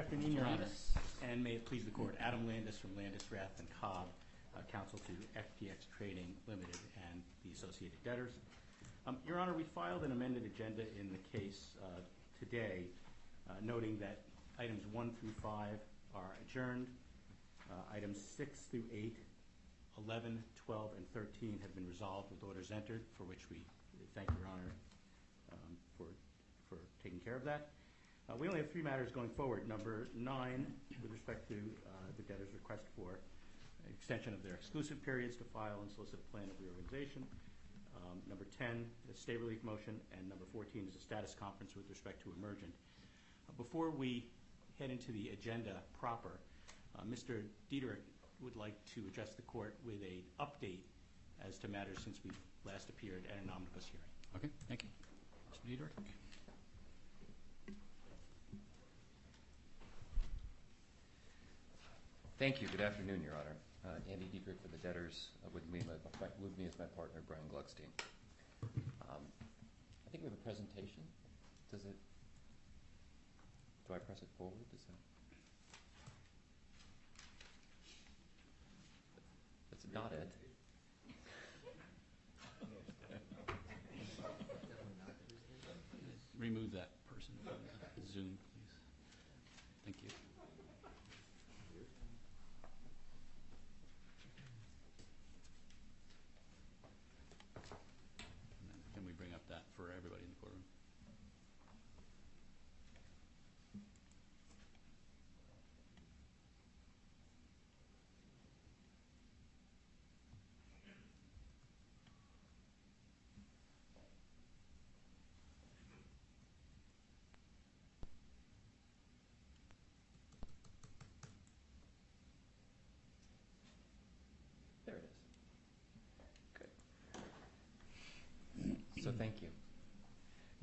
Afternoon, Your Honor, and may it please the Court, Adam Landis from Landis, Rath & Cobb, uh, counsel to FTX Trading Limited and the Associated Debtors. Um, Your Honor, we filed an amended agenda in the case uh, today, uh, noting that items 1 through 5 are adjourned. Items 6 through 8, 11, 12, and 13 have been resolved with orders entered, for which we thank Your Honor um, for taking care of that. Uh, we only have three matters going forward. Number 9, with respect to uh, the debtors' request for extension of their exclusive periods to file and solicit a plan of reorganization. Um, number 10, the stay relief motion. And number 14 is a status conference with respect to emergent. Uh, before we head into the agenda proper, Mr. Dietderich would like to address the Court with an update as to matters since we last appeared at an omnibus hearing. Okay, thank you. Mr. Dietderich. Thank you. Good afternoon, Your Honor. Uh, Andy Dietderich for the debtors. Uh, with me is my partner, Brian Gluckstein. Um, I think we have a presentation. Does it, do I press it forward? That's not it. Remove that person from Zoom, please. Thank you. Can we bring up that for everybody in the courtroom? There it is. Good. So thank you.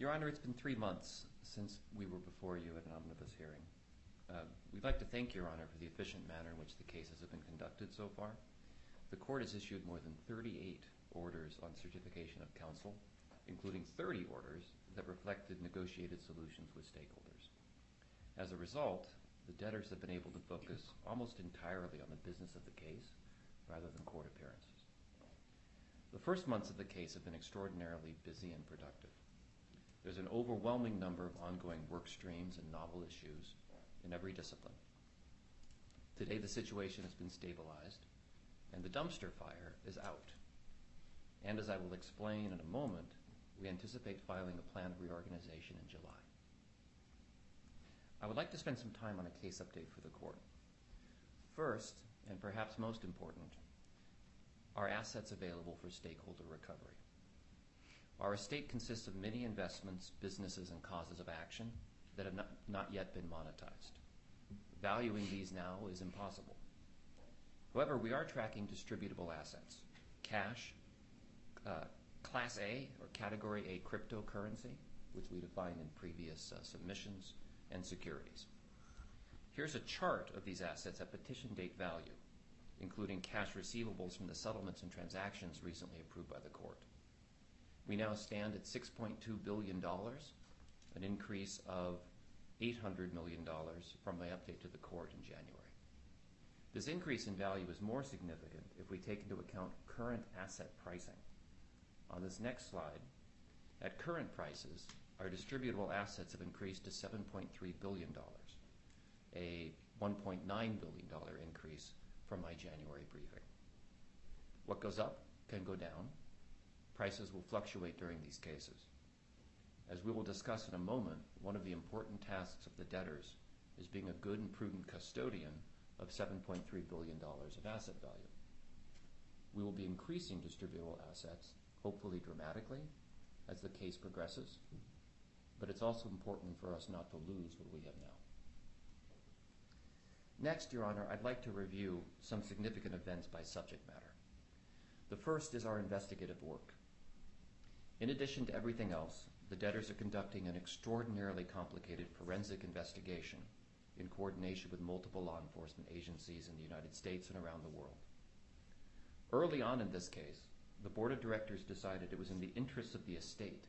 Your Honor, it's been three months since we were before you at an omnibus hearing. Uh, we'd like to thank Your Honor for the efficient manner in which the cases have been conducted so far. The Court has issued more than 38 orders on certification of counsel, including 30 orders that reflected negotiated solutions with stakeholders. As a result, the debtors have been able to focus almost entirely on the business of the case rather than court appearances. The first months of the case have been extraordinarily busy and productive. There's an overwhelming number of ongoing work streams and novel issues in every discipline. Today the situation has been stabilized and the dumpster fire is out. And as I will explain in a moment, we anticipate filing a plan of reorganization in July. I would like to spend some time on a case update for the Court. First, and perhaps most important, are assets available for stakeholder recovery. Our estate consists of many investments, businesses, and causes of action that have not yet been monetized. Valuing these now is impossible. However, we are tracking distributable assets, cash, uh, Class A or Category A cryptocurrency, which we defined in previous uh, submissions, and securities. Here's a chart of these assets at petition date value, including cash receivables from the settlements and transactions recently approved by the Court. We now stand at $6.2 billion, an increase of $800 million from my update to the Court in January. This increase in value is more significant if we take into account current asset pricing. On this next slide, at current prices, our distributable assets have increased to $7.3 billion, a $1.9 billion increase from my January briefing. What goes up can go down. Prices will fluctuate during these cases. As we will discuss in a moment, one of the important tasks of the debtors is being a good and prudent custodian of $7.3 billion of asset value. We will be increasing distributable assets, hopefully dramatically, as the case progresses, but it's also important for us not to lose what we have now. Next, Your Honor, I'd like to review some significant events by subject matter. The first is our investigative work. In addition to everything else, the debtors are conducting an extraordinarily complicated forensic investigation in coordination with multiple law enforcement agencies in the United States and around the world. Early on in this case, the Board of Directors decided it was in the interest of the estate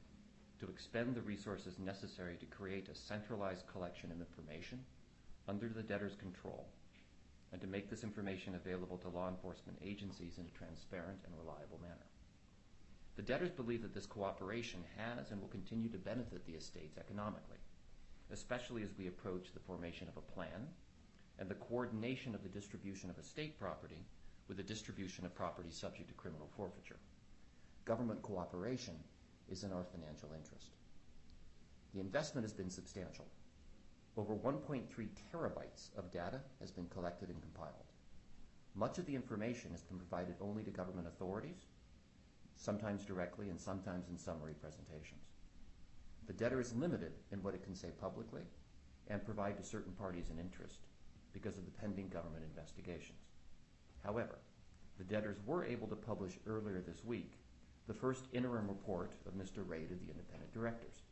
to expend the resources necessary to create a centralized collection of information under the debtor's control and to make this information available to law enforcement agencies in a transparent and reliable manner. The debtors believe that this cooperation has and will continue to benefit the estates economically, especially as we approach the formation of a plan and the coordination of the distribution of estate property with the distribution of property subject to criminal forfeiture. Government cooperation is in our financial interest. The investment has been substantial. Over 1.3 terabytes of data has been collected and compiled. Much of the information has been provided only to government authorities, sometimes directly and sometimes in summary presentations. The debtor is limited in what it can say publicly and provide to certain parties in interest because of the pending government investigations. However, the debtors were able to publish earlier this week the first interim report of Mr. Ray of the independent directors,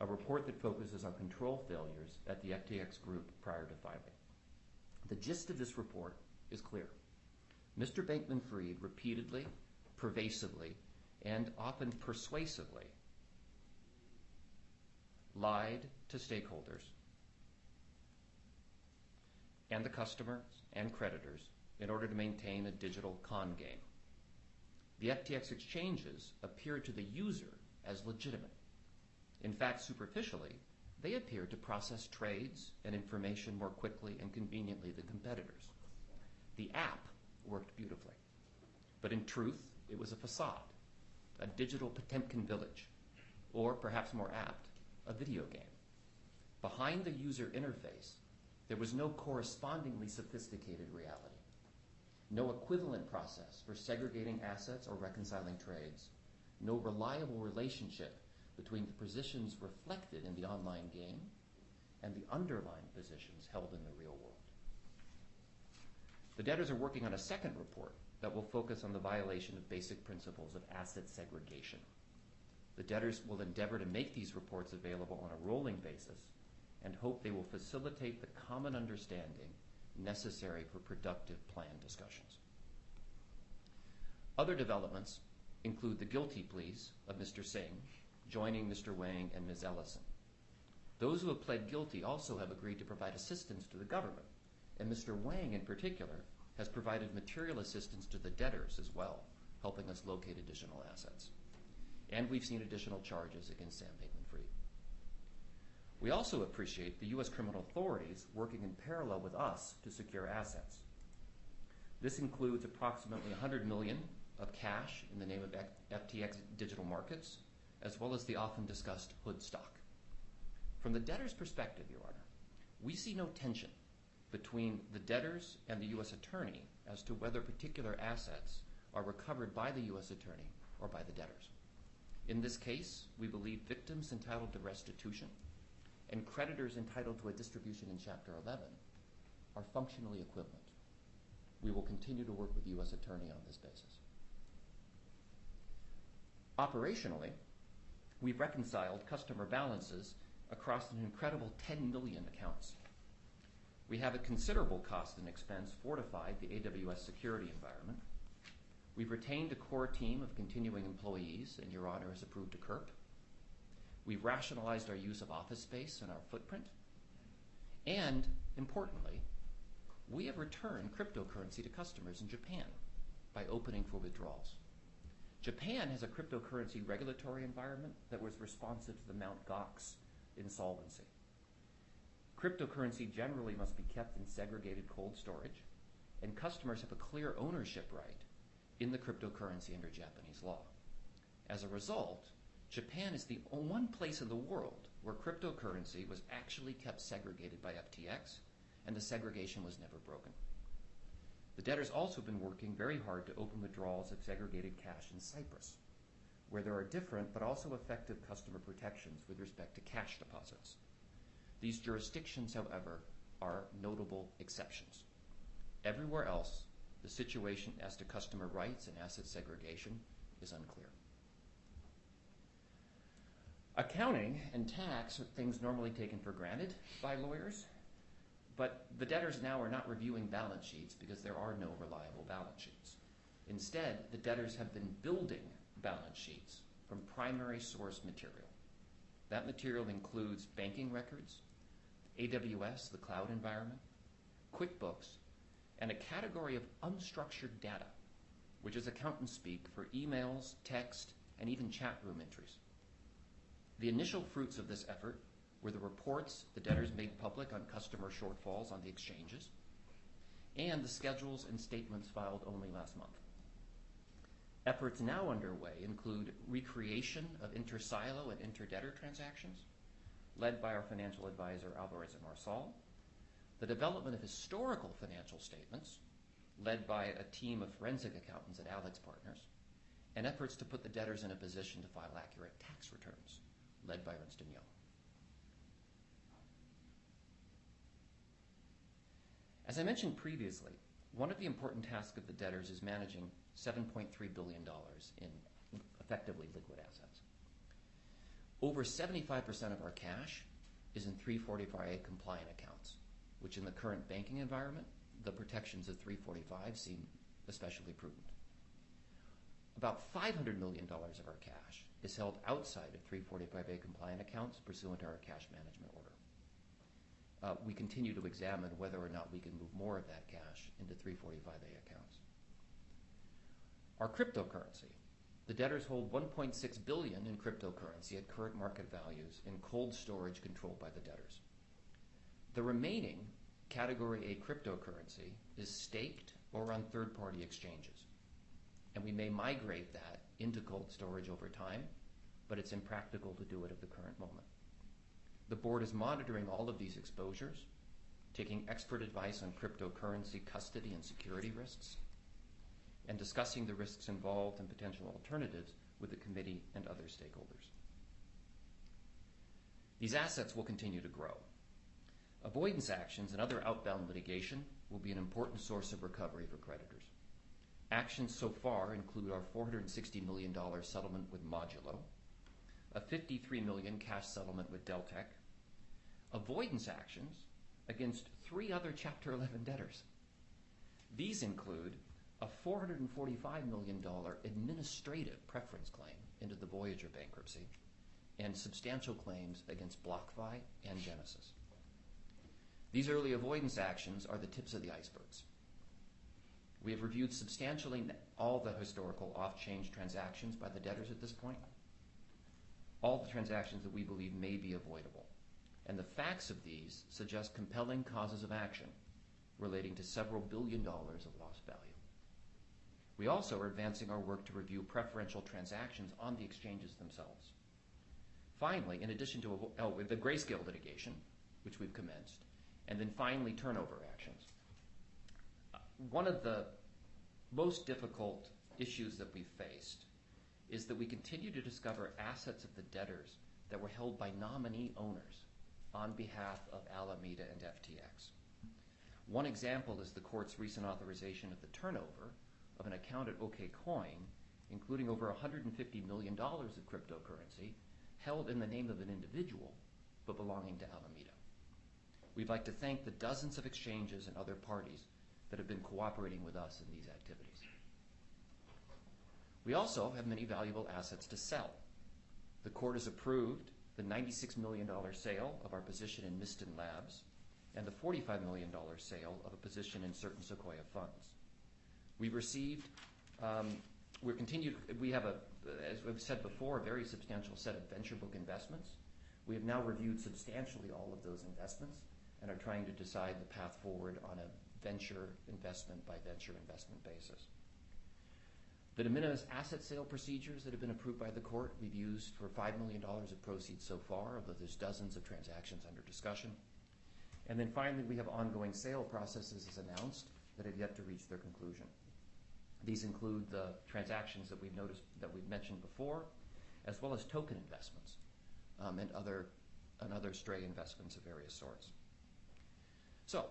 a report that focuses on control failures at the FTX group prior to filing. The gist of this report is clear. Mr. Bankman-Fried repeatedly, pervasively, and often persuasively lied to stakeholders and the customers and creditors in order to maintain a digital con game. The FTX exchanges appeared to the user as legitimate. In fact, superficially, they appeared to process trades and information more quickly and conveniently than competitors. The app worked beautifully. But in truth, it was a facade, a digital Potemkin village, or perhaps more apt, a video game. Behind the user interface, there was no correspondingly sophisticated reality, no equivalent process for segregating assets or reconciling trades, no reliable relationship between the positions reflected in the online game and the underlying positions held in the real world. The debtors are working on a second report that will focus on the violation of basic principles of asset segregation. The debtors will endeavor to make these reports available on a rolling basis and hope they will facilitate the common understanding necessary for productive plan discussions. Other developments include the guilty pleas of Mr. Singh joining Mr. Wang and Ms. Ellison. Those who have pled guilty also have agreed to provide assistance to the government, and Mr. Wang in particular has provided material assistance to the debtors as well, helping us locate additional assets. And we've seen additional charges against Sam Bankman-Fried. We also appreciate the U.S. criminal authorities working in parallel with us to secure assets. This includes approximately 100 million of cash in the name of FTX Digital Markets, as well as the often discussed hood stock. From the debtor's perspective, Your Honor, we see no tension between the debtors and the U.S. attorney as to whether particular assets are recovered by the U.S. attorney or by the debtors. In this case, we believe victims entitled to restitution and creditors entitled to a distribution in Chapter 11 are functionally equivalent. We will continue to work with the U.S. attorney on this basis. Operationally, we've reconciled customer balances across an incredible 10 million accounts. We have at considerable cost and expense fortified the AWS security environment. We've retained a core team of continuing employees, and Your Honor has approved a CURP. We've rationalized our use of office space and our footprint. And, importantly, we have returned cryptocurrency to customers in Japan by opening for withdrawals. Japan has a cryptocurrency regulatory environment that was responsive to the Mt. Gox insolvency. Cryptocurrency generally must be kept in segregated cold storage, and customers have a clear ownership right in the cryptocurrency under Japanese law. As a result, Japan is the one place in the world where cryptocurrency was actually kept segregated by FTX, and the segregation was never broken. The debtors also been working very hard to open withdrawals of segregated cash in Cyprus, where there are different but also effective customer protections with respect to cash deposits. These jurisdictions, however, are notable exceptions. Everywhere else, the situation as to customer rights and asset segregation is unclear. Accounting and tax are things normally taken for granted by lawyers, but the debtors now are not reviewing balance sheets because there are no reliable balance sheets. Instead, the debtors have been building balance sheets from primary source material. That material includes banking records, AWS, the cloud environment, QuickBooks, and a category of unstructured data, which is accountant speak for emails, text, and even chat room entries. The initial fruits of this effort were the reports the debtors made public on customer shortfalls on the exchanges, and the schedules and statements filed only last month. Efforts now underway include recreation of inter-silo and inter-debtor transactions, led by our financial advisor Alvarez and Marsal, the development of historical financial statements, led by a team of forensic accountants at AlixPartners, and efforts to put the debtors in a position to file accurate tax returns, led by Ernst & Young. As I mentioned previously, one of the important tasks of the debtors is managing $7.3 billion in effectively liquid assets. Over 75% of our cash is in 345A compliant accounts, which in the current banking environment, the protections of 345 seem especially prudent. About $500 million of our cash is held outside of 345A compliant accounts pursuant to our cash management order. Uh, we continue to examine whether or not we can move more of that cash into 345A accounts. Our cryptocurrency. The debtors hold 1.6 billion in cryptocurrency at current market values in cold storage controlled by the debtors. The remaining Category A cryptocurrency is staked or on third-party exchanges, and we may migrate that into cold storage over time, but it's impractical to do it at the current moment. The board is monitoring all of these exposures, taking expert advice on cryptocurrency custody and security risks, and discussing the risks involved and potential alternatives with the committee and other stakeholders. These assets will continue to grow. Avoidance actions and other outbound litigation will be an important source of recovery for creditors. Actions so far include our $460 million settlement with Modulo, a $53 million cash settlement with Deltec, avoidance actions against three other Chapter 11 debtors. These include a $445 million administrative preference claim into the Voyager bankruptcy and substantial claims against BlockFi and Genesis. These early avoidance actions are the tips of the icebergs. We have reviewed substantially all the historical off-change transactions by the debtors at this point, all the transactions that we believe may be avoidable, and the facts of these suggest compelling causes of action relating to several billion dollars of lost value. We also are advancing our work to review preferential transactions on the exchanges themselves. Finally, in addition to oh, the Grayscale litigation, which we've commenced, and then finally turnover actions. Uh, one of the most difficult issues that we've faced is that we continue to discover assets of the debtors that were held by nominee owners on behalf of Alameda and FTX. One example is the court's recent authorization of the turnover of an account at OKCoin, including over $150 million of cryptocurrency held in the name of an individual but belonging to Alameda. We'd like to thank the dozens of exchanges and other parties that have been cooperating with us in these activities. We also have many valuable assets to sell. The court has approved the $96 million sale of our position in Mysten Labs and the $45 million sale of a position in certain Sequoia funds. We received, um, continued, we have, a as we've said before, a very substantial set of venture book investments. We have now reviewed substantially all of those investments and are trying to decide the path forward on a venture investment by venture investment basis. The de minimis asset sale procedures that have been approved by the court, we've used for $5 million of proceeds so far, although there's dozens of transactions under discussion. And then finally, we have ongoing sale processes as announced that have yet to reach their conclusion. These include the transactions that we've noticed that we've mentioned before, as well as token investments um, and other and other stray investments of various sorts. So,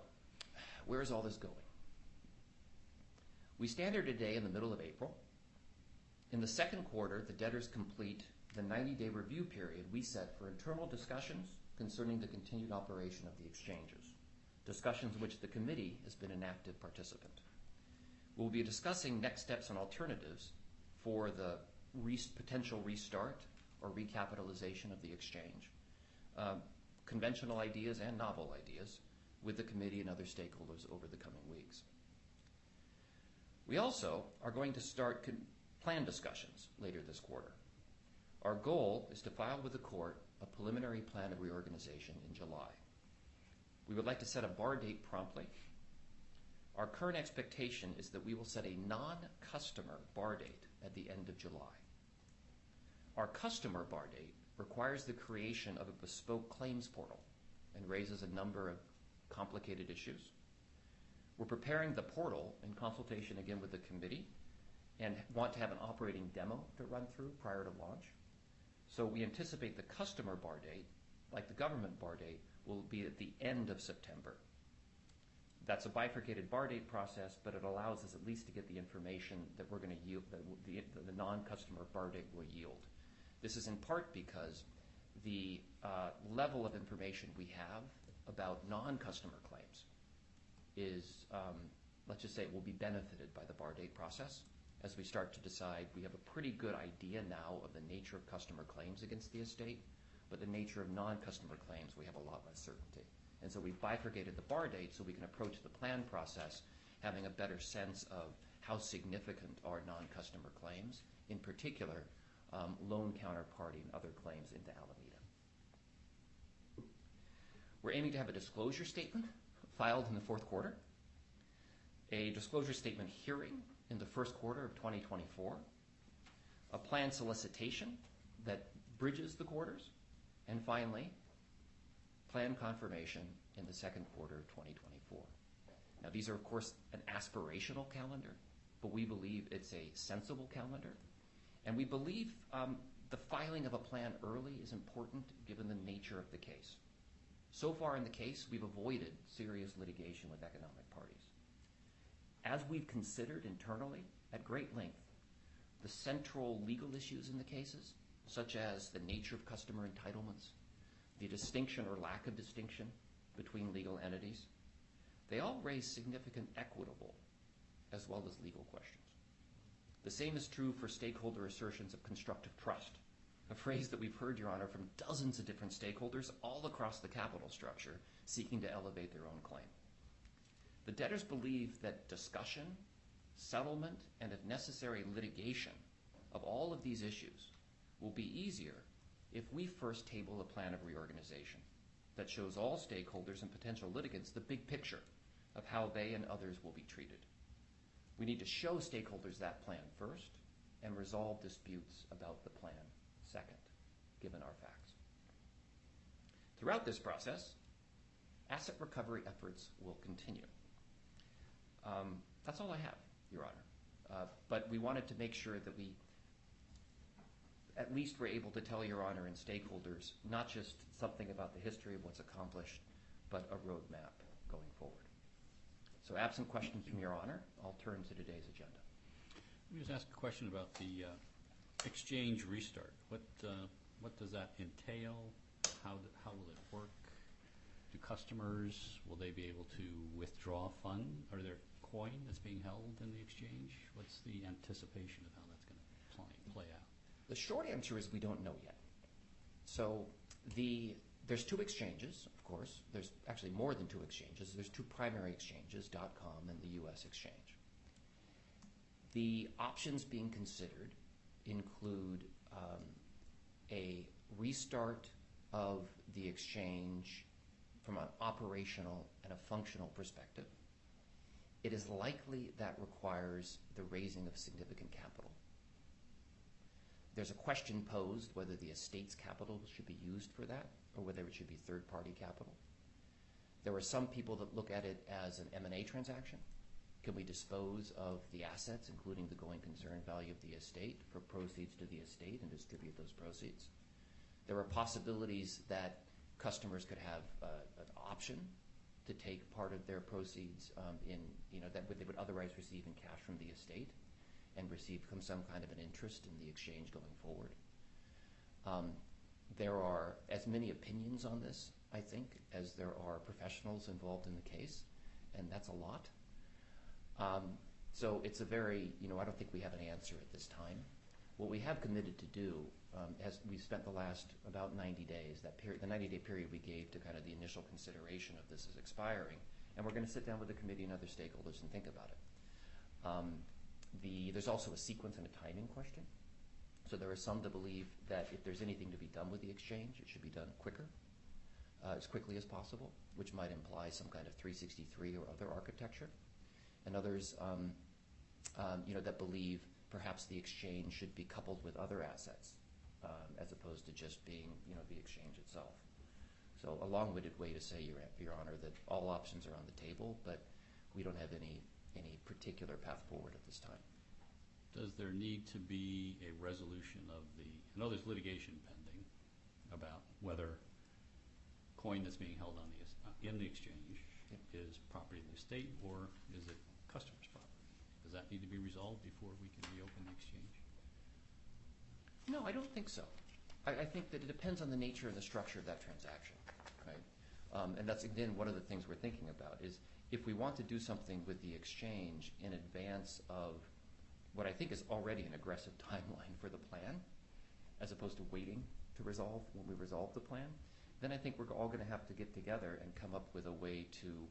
where is all this going? We stand here today in the middle of April. In the second quarter, the debtors complete the 90-day review period we set for internal discussions concerning the continued operation of the exchanges, discussions in which the committee has been an active participant. We'll be discussing next steps and alternatives for the potential restart or recapitalization of the exchange, uh, conventional ideas and novel ideas with the committee and other stakeholders over the coming weeks. We also are going to start plan discussions later this quarter. Our goal is to file with the court a preliminary plan of reorganization in July. We would like to set a bar date promptly. Our current expectation is that we will set a non-customer bar date at the end of July. Our customer bar date requires the creation of a bespoke claims portal and raises a number of complicated issues. We're preparing the portal in consultation again with the committee and want to have an operating demo to run through prior to launch. So we anticipate the customer bar date, like the government bar date, will be at the end of September. That's a bifurcated bar date process, but it allows us at least to get the information that we're going to yield, that the non-customer bar date will yield. This is in part because the uh, level of information we have about non-customer claims is, um, let's just say, will be benefited by the bar date process. As we start to decide, we have a pretty good idea now of the nature of customer claims against the estate, but the nature of non-customer claims, we have a lot less certainty. And so we've bifurcated the bar date so we can approach the plan process having a better sense of how significant are non-customer claims, in particular, um, loan counterparty and other claims into Alameda. We're aiming to have a disclosure statement filed in the fourth quarter, a disclosure statement hearing in the first quarter of 2024, a plan solicitation that bridges the quarters, and finally, plan confirmation in the second quarter of 2024. Now, these are, of course, an aspirational calendar, but we believe it's a sensible calendar. And we believe um, the filing of a plan early is important given the nature of the case. So far in the case, we've avoided serious litigation with economic parties. As we've considered internally at great length, the central legal issues in the cases, such as the nature of customer entitlements, the distinction or lack of distinction between legal entities, they all raise significant equitable as well as legal questions. The same is true for stakeholder assertions of constructive trust, a phrase that we've heard, Your Honor, from dozens of different stakeholders all across the capital structure seeking to elevate their own claim. The debtors believe that discussion, settlement, and if necessary, litigation of all of these issues will be easier if we first table a plan of reorganization that shows all stakeholders and potential litigants the big picture of how they and others will be treated. We need to show stakeholders that plan first and resolve disputes about the plan second, given our facts. Throughout this process, asset recovery efforts will continue. Um, that's all I have, Your Honor. Uh, but we wanted to make sure that we at least were able to tell Your Honor and stakeholders not just something about the history of what's accomplished, but a roadmap going forward. So absent questions from Your Honor, I'll turn to today's agenda. Let me just ask a question about the uh, exchange restart. Uh, what does that entail? How will it work? Do customers, will they be able to withdraw funds? Are there coin that's being held in the exchange? What's the anticipation of how that's going to play out? The short answer is we don't know yet. So there's two exchanges, of course. There's actually more than two exchanges. There's two primary exchanges, .com and the U.S. exchange. The options being considered include um, a restart of the exchange from an operational and a functional perspective. It is likely that requires the raising of significant capital. There's a question posed whether the estate's capital should be used for that or whether it should be third-party capital. There are some people that look at it as an M&A transaction. Can we dispose of the assets, including the going concern value of the estate, for proceeds to the estate and distribute those proceeds? There are possibilities that customers could have uh, an option to take part of their proceeds um, in, you know, that they would otherwise receive in cash from the estate and receive some kind of an interest in the exchange going forward. There are as many opinions on this, I think, as there are professionals involved in the case, and that's a lot. So it's a very you know, – I don't think we have an answer at this time. What we have committed to do, um, as we spent the last about 90 days, that the 90-day period we gave to kind of the initial consideration of this is expiring, and we're going to sit down with the committee and other stakeholders and think about it. Um, the, there's also a sequence and a timing question. So there are some that believe that if there's anything to be done with the exchange, it should be done quicker, uh, as quickly as possible, which might imply some kind of 363 or other architecture. And others, um, um, you know, that believe perhaps the exchange should be coupled with other assets, um, as opposed to just being, you know, the exchange itself. So a long-winded way to say, Your, Your Honor, that all options are on the table, but we don't have any, any particular path forward at this time. Does there need to be a resolution of the, I know there's litigation pending about whether coin that's being held on the, uh, in the exchange is property of the state or is it customer's property? Does that need to be resolved before we can reopen the exchange? No, I don't think so. I, think that it depends on the nature and the structure of that transaction? Um, and that's, again, one of the things we're thinking about is if we want to do something with the exchange in advance of what I think is already an aggressive timeline for the plan, as opposed to waiting to resolve when we resolve the plan, then I think we're all going to have to get together and come up with a way to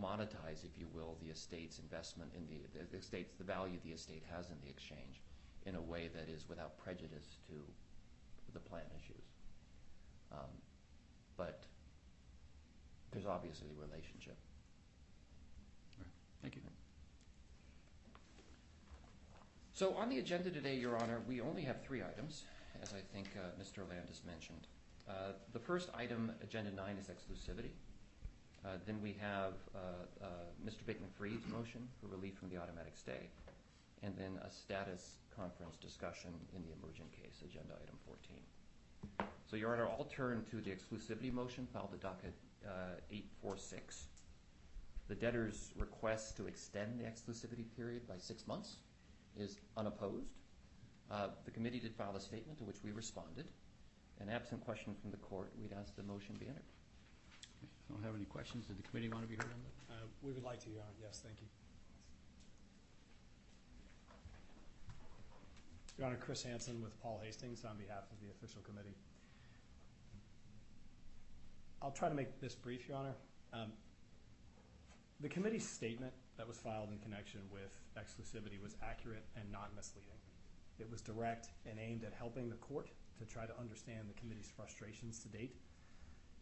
monetize, if you will, the estate's investment in the, the value the estate has in the exchange in a way that is without prejudice to the plan issues. Um, but there's obviously a relationship. Thank you. So on the agenda today, Your Honor, we only have three items, as I think uh, Mr. Landis mentioned. Uh, The first item, Agenda 9, is exclusivity. Uh, Then we have uh, uh, Mr. Bankman-Fried's motion for relief from the automatic stay, and then a status conference discussion in the emergent case, Agenda Item 14. So, Your Honor, I'll turn to the exclusivity motion filed at docket uh, 846. The debtor's request to extend the exclusivity period by six months is unopposed. Uh, The committee did file a statement to which we responded. An absent question from the court, we'd ask the motion be entered. I don't have any questions. Did the committee want to be heard on that? Uh, We would like to, Your Honor. Yes, thank you. Your Honor, Chris Hansen with Paul Hastings on behalf of the official committee. I'll try to make this brief, Your Honor. Um, The committee's statement that was filed in connection with exclusivity was accurate and not misleading. It was direct and aimed at helping the court to try to understand the committee's frustrations to date.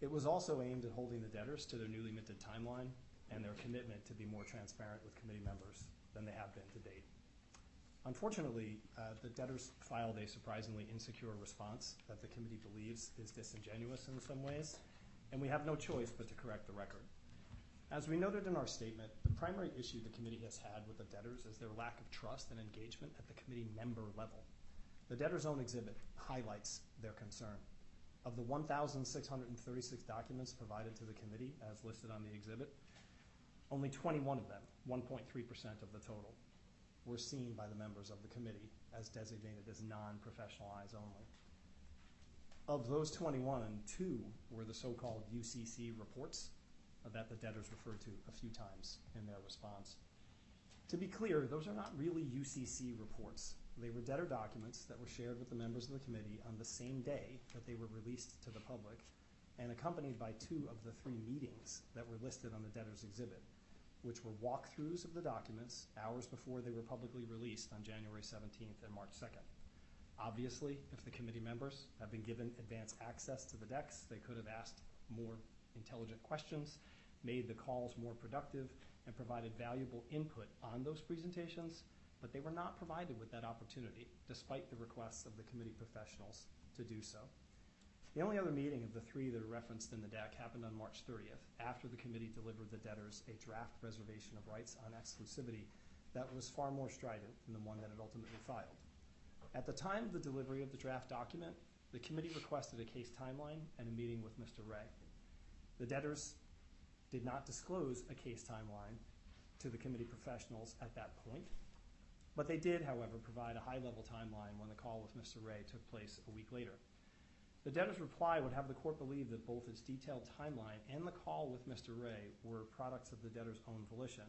It was also aimed at holding the debtors to their newly minted timeline and their commitment to be more transparent with committee members than they have been to date. Unfortunately, uh, the debtors filed a surprisingly insecure response that the committee believes is disingenuous in some ways, and we have no choice but to correct the record. As we noted in our statement, the primary issue the committee has had with the debtors is their lack of trust and engagement at the committee member level. The debtors' own exhibit highlights their concern. Of the 1,636 documents provided to the committee, as listed on the exhibit, only 21 of them, 1.3% of the total, were seen by the members of the committee as designated as non-professional eyes only. Of those 21, two were the so-called UCC reports uh, that the debtors referred to a few times in their response. To be clear, those are not really UCC reports. They were debtor documents that were shared with the members of the committee on the same day that they were released to the public and accompanied by two of the three meetings that were listed on the debtor's exhibit, which were walkthroughs of the documents hours before they were publicly released on January 17th and March 2nd. Obviously, if the committee members have been given advance access to the decks, they could have asked more intelligent questions, made the calls more productive, and provided valuable input on those presentations, but they were not provided with that opportunity, despite the requests of the committee professionals to do so. The only other meeting of the three that are referenced in the deck happened on March 30th, after the committee delivered the debtors a draft reservation of rights on exclusivity that was far more strident than the one that it ultimately filed. At the time of the delivery of the draft document, the committee requested a case timeline and a meeting with Mr. Ray. The debtors did not disclose a case timeline to the committee professionals at that point, but they did, however, provide a high-level timeline when the call with Mr. Ray took place a week later. The debtor's reply would have the court believe that both its detailed timeline and the call with Mr. Ray were products of the debtor's own volition,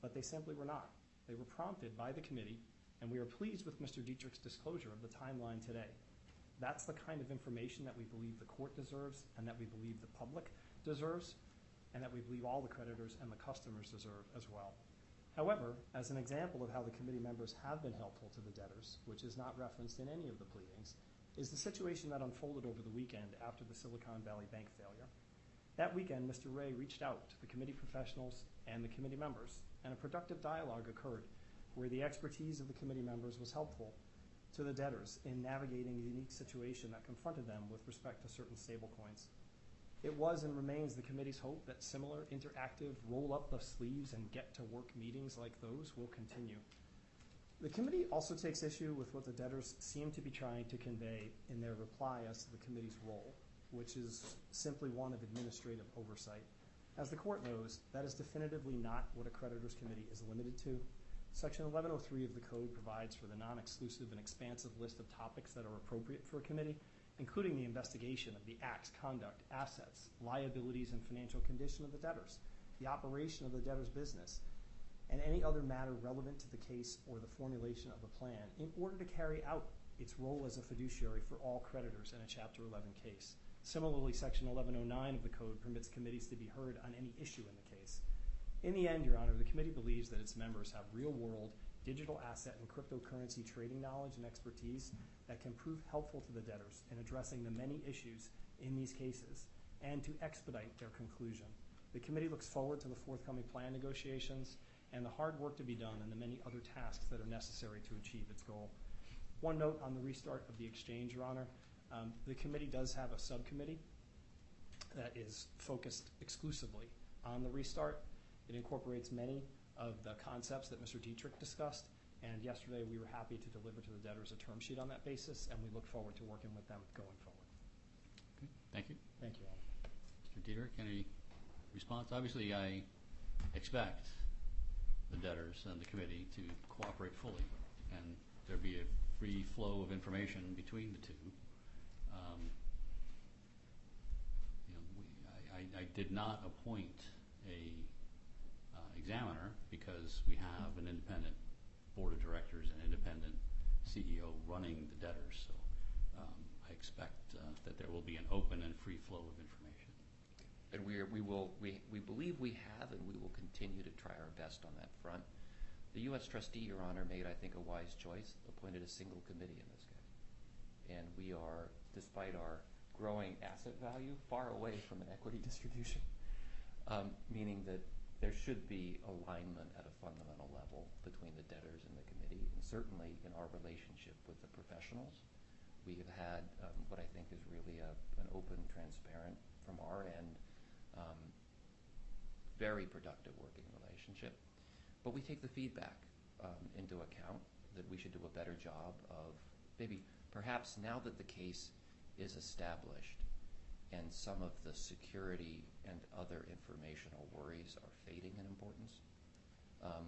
but they simply were not. They were prompted by the committee and we are pleased with Mr. Dietderich's disclosure of the timeline today. That's the kind of information that we believe the court deserves and that we believe the public deserves and that we believe all the creditors and the customers deserve as well. However, as an example of how the committee members have been helpful to the debtors, which is not referenced in any of the pleadings, is the situation that unfolded over the weekend after the Silicon Valley Bank failure. That weekend, Mr. Ray reached out to the committee professionals and the committee members, and a productive dialogue occurred where the expertise of the committee members was helpful to the debtors in navigating the unique situation that confronted them with respect to certain stablecoins. It was and remains the committee's hope that similar interactive roll up the sleeves and get to work meetings like those will continue. The committee also takes issue with what the debtors seem to be trying to convey in their reply as to the committee's role, which is simply one of administrative oversight. As the court knows, that is definitively not what a creditors committee is limited to. Section 1103 of the code provides for the non-exclusive and expansive list of topics that are appropriate for a committee, including the investigation of the acts, conduct, assets, liabilities, and financial condition of the debtors, the operation of the debtor's business, and any other matter relevant to the case or the formulation of a plan in order to carry out its role as a fiduciary for all creditors in a Chapter 11 case. Similarly, Section 1109 of the code permits committees to be heard on any issue in the case. In the end, Your Honor, the committee believes that its members have real-world digital asset and cryptocurrency trading knowledge and expertise that can prove helpful to the debtors in addressing the many issues in these cases and to expedite their conclusion. The committee looks forward to the forthcoming plan negotiations and the hard work to be done and the many other tasks that are necessary to achieve its goal. One note on the restart of the exchange, Your Honor. Um, the committee does have a subcommittee that is focused exclusively on the restart. It incorporates many of the concepts that Mr. Dietderich discussed, and yesterday we were happy to deliver to the debtors a term sheet on that basis, and we look forward to working with them going forward. Okay, Thank you. Thank you, Your Honor. Mr. Dietderich, any response? Obviously, I expect the debtors and the committee to cooperate fully, and there be a free flow of information between the two. Um, you know, we, I, I, I did not appoint a uh, examiner because we have an independent board of directors and independent CEO running the debtors. So um, I expect uh, that there will be an open and free flow of information. And we, are, we will, we, we believe we have, and we will continue to try our best on that front. The U.S. trustee, Your Honor, made, I think, a wise choice, appointed a single committee in this case. And we are, despite our growing asset value, far away from an equity distribution, um, meaning that there should be alignment at a fundamental level between the debtors and the committee, and certainly in our relationship with the professionals. We have had um, what I think is really a, an open, transparent, from our end, um, very productive working relationship. But we take the feedback um, into account that we should do a better job of maybe perhaps now that the case is established and some of the security and other informational worries are fading in importance, um,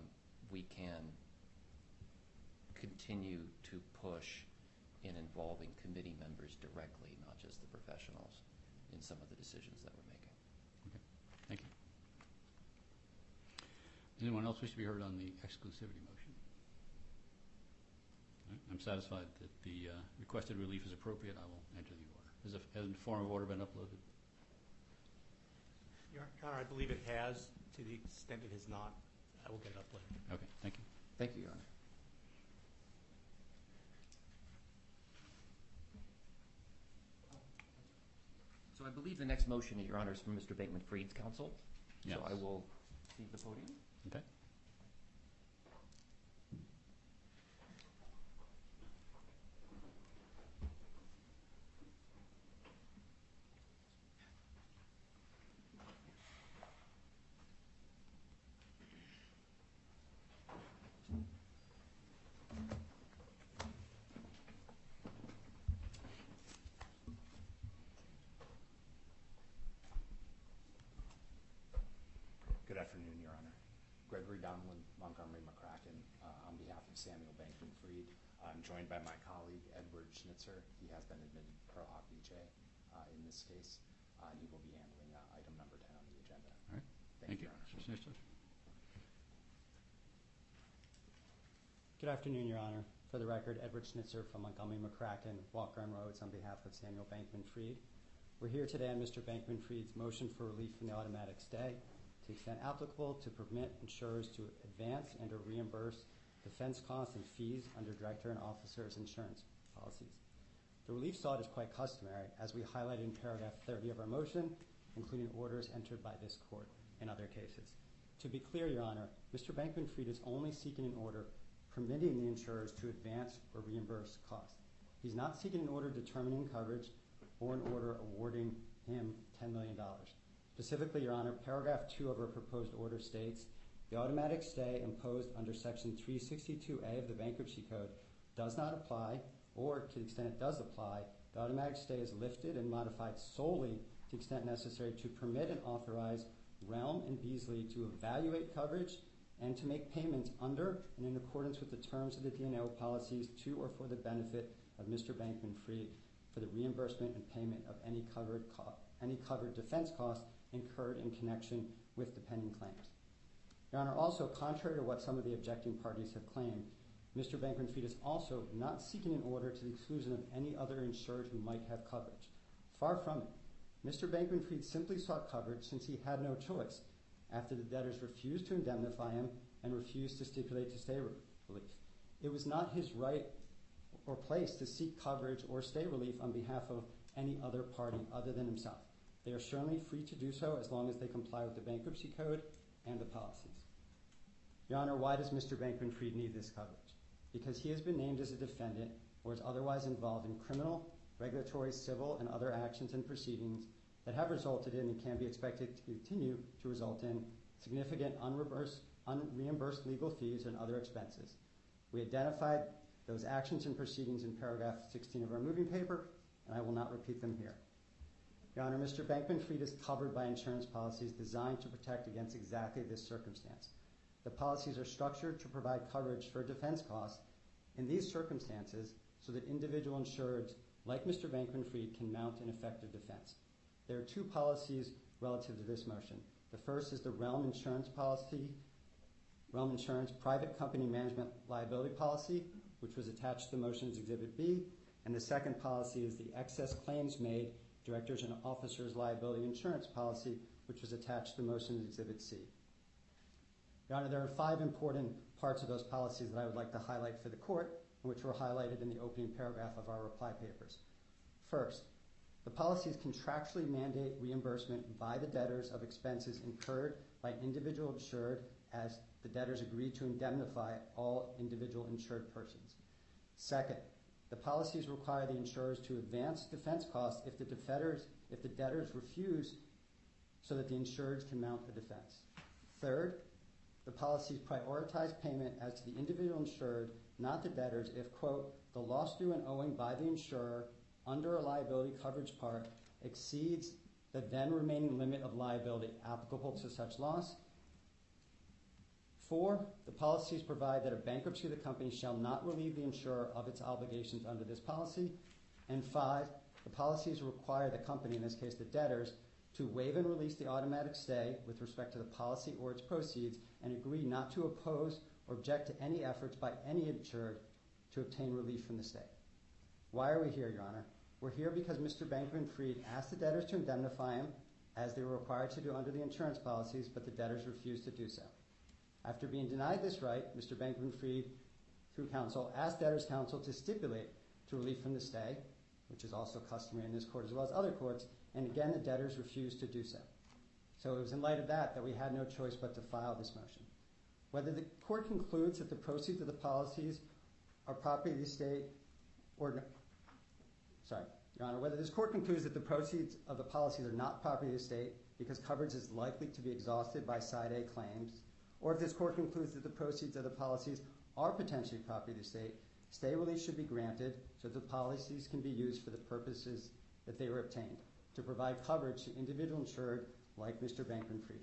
we can continue to push in involving committee members directly, not just the professionals, in some of the decisions that we're making. Okay, thank you. Does anyone else wish to be heard on the exclusivity motion? All right, I'm satisfied that the uh, requested relief is appropriate. I will enter the order. Has the has the form of order been uploaded? Your Honor, I believe it has. To the extent it has not, I will get it uploaded. Okay, thank you. Thank you, Your Honor. So I believe the next motion, Your Honor, is from Mr. Bankman-Fried's counsel. Yes. So I will leave the podium. Okay. Good afternoon, Your Honor. Gregory Donilon, Montgomery McCracken, uh, on behalf of Samuel Bankman-Fried. I'm joined by my colleague, Edward He has been admitted pro hac vice uh, in this case, uh, and he will be handling uh, item number 10 on the agenda. All right. Thank you, Your Honor. Mr. Schnitzer. Good afternoon, Your Honor. For the record, Edward Schnitzer from Montgomery McCracken, Walker and Rhodes, on behalf of Samuel Bankman-Fried. We're here today on Mr. Bankman-Fried's motion for relief from the automatic stay to the extent applicable to permit insurers to advance and or reimburse defense costs and fees under director and officer's insurance policies. The relief sought is quite customary, as we highlighted in paragraph 30 of our motion, including orders entered by this court in other cases. To be clear, Your Honor, Mr. Bankman-Fried is only seeking an order permitting the insurers to advance or reimburse costs. He's not seeking an order determining coverage or an order awarding him $10 million. Specifically, Your Honor, paragraph 2 of our proposed order states, the automatic stay imposed under section 362A of the Bankruptcy Code does not apply, or to the extent it does apply, the automatic stay is lifted and modified solely to the extent necessary to permit and authorize Realm and Beazley to evaluate coverage and to make payments under and in accordance with the terms of the D&O policies to or for the benefit of Mr. Bankman-Fried for the reimbursement and payment of any covered defense costs incurred in connection with the pending claims. Your Honor, also contrary to what some of the objecting parties have claimed, Mr. Bankman-Fried is also not seeking an order to the exclusion of any other insured who might have coverage. Far from it. Mr. Bankman-Fried simply sought coverage since he had no choice after the debtors refused to indemnify him and refused to stipulate to stay relief. It was not his right or place to seek coverage or stay relief on behalf of any other party other than himself. They are certainly free to do so as long as they comply with the Bankruptcy Code and the policies. Your Honor, why does Mr. Bankman-Fried need this coverage? Because he has been named as a defendant or is otherwise involved in criminal, regulatory, civil, and other actions and proceedings that have resulted in and can be expected to continue to result in significant unreimbursed legal fees and other expenses. We identified those actions and proceedings in paragraph 16 of our moving paper, and I will not repeat them here. Your Honor, Mr. Bankman-Fried is covered by insurance policies designed to protect against exactly this circumstance. The policies are structured to provide coverage for defense costs in these circumstances so that individual insureds like Mr. Bankman-Fried can mount an effective defense. There are two policies relative to this motion. The first is the Realm Insurance Policy, Realm Insurance Private Company Management Liability Policy, which was attached to the motion's Exhibit B, and the second policy is the Excess Claims Made Directors and Officers Liability Insurance Policy, which was attached to the motion's Exhibit C. Your Honor, there are five important parts of those policies that I would like to highlight for the Court, which were highlighted in the opening paragraph of our reply papers. First, the policies contractually mandate reimbursement by the debtors of expenses incurred by individual insured as the debtors agree to indemnify all individual insured persons. Second, the policies require the insurers to advance defense costs if the debtors refuse so that the insureds can mount the defense. Third, the policies prioritize payment as to the individual insured, not the debtors, if, quote, the loss due and owing by the insurer under a liability coverage part exceeds the then remaining limit of liability applicable to such loss. Four, the policies provide that a bankruptcy of the company shall not relieve the insurer of its obligations under this policy. And five, the policies require the company, in this case the debtors, to waive and release the automatic stay with respect to the policy or its proceeds and agree not to oppose or object to any efforts by any insured to obtain relief from the stay. Why are we here, Your Honor? We're here because Mr. Bankman-Fried asked the debtors to indemnify him as they were required to do under the insurance policies, but the debtors refused to do so. After being denied this right, Mr. Bankman-Fried, through counsel, asked debtors' counsel to stipulate to relief from the stay, which is also customary in this court as well as other courts, and again the debtors refused to do so. So it was in light of that that we had no choice but to file this motion. Whether the court concludes that the proceeds of the policies are property of the estate or not, sorry, Your Honor, whether this court concludes that the proceeds of the policies are not property of the estate because coverage is likely to be exhausted by side A claims, or if this court concludes that the proceeds of the policies are potentially property of the estate, stay release should be granted so that the policies can be used for the purposes that they were obtained, to provide coverage to individual insured like Mr. Bankman-Fried.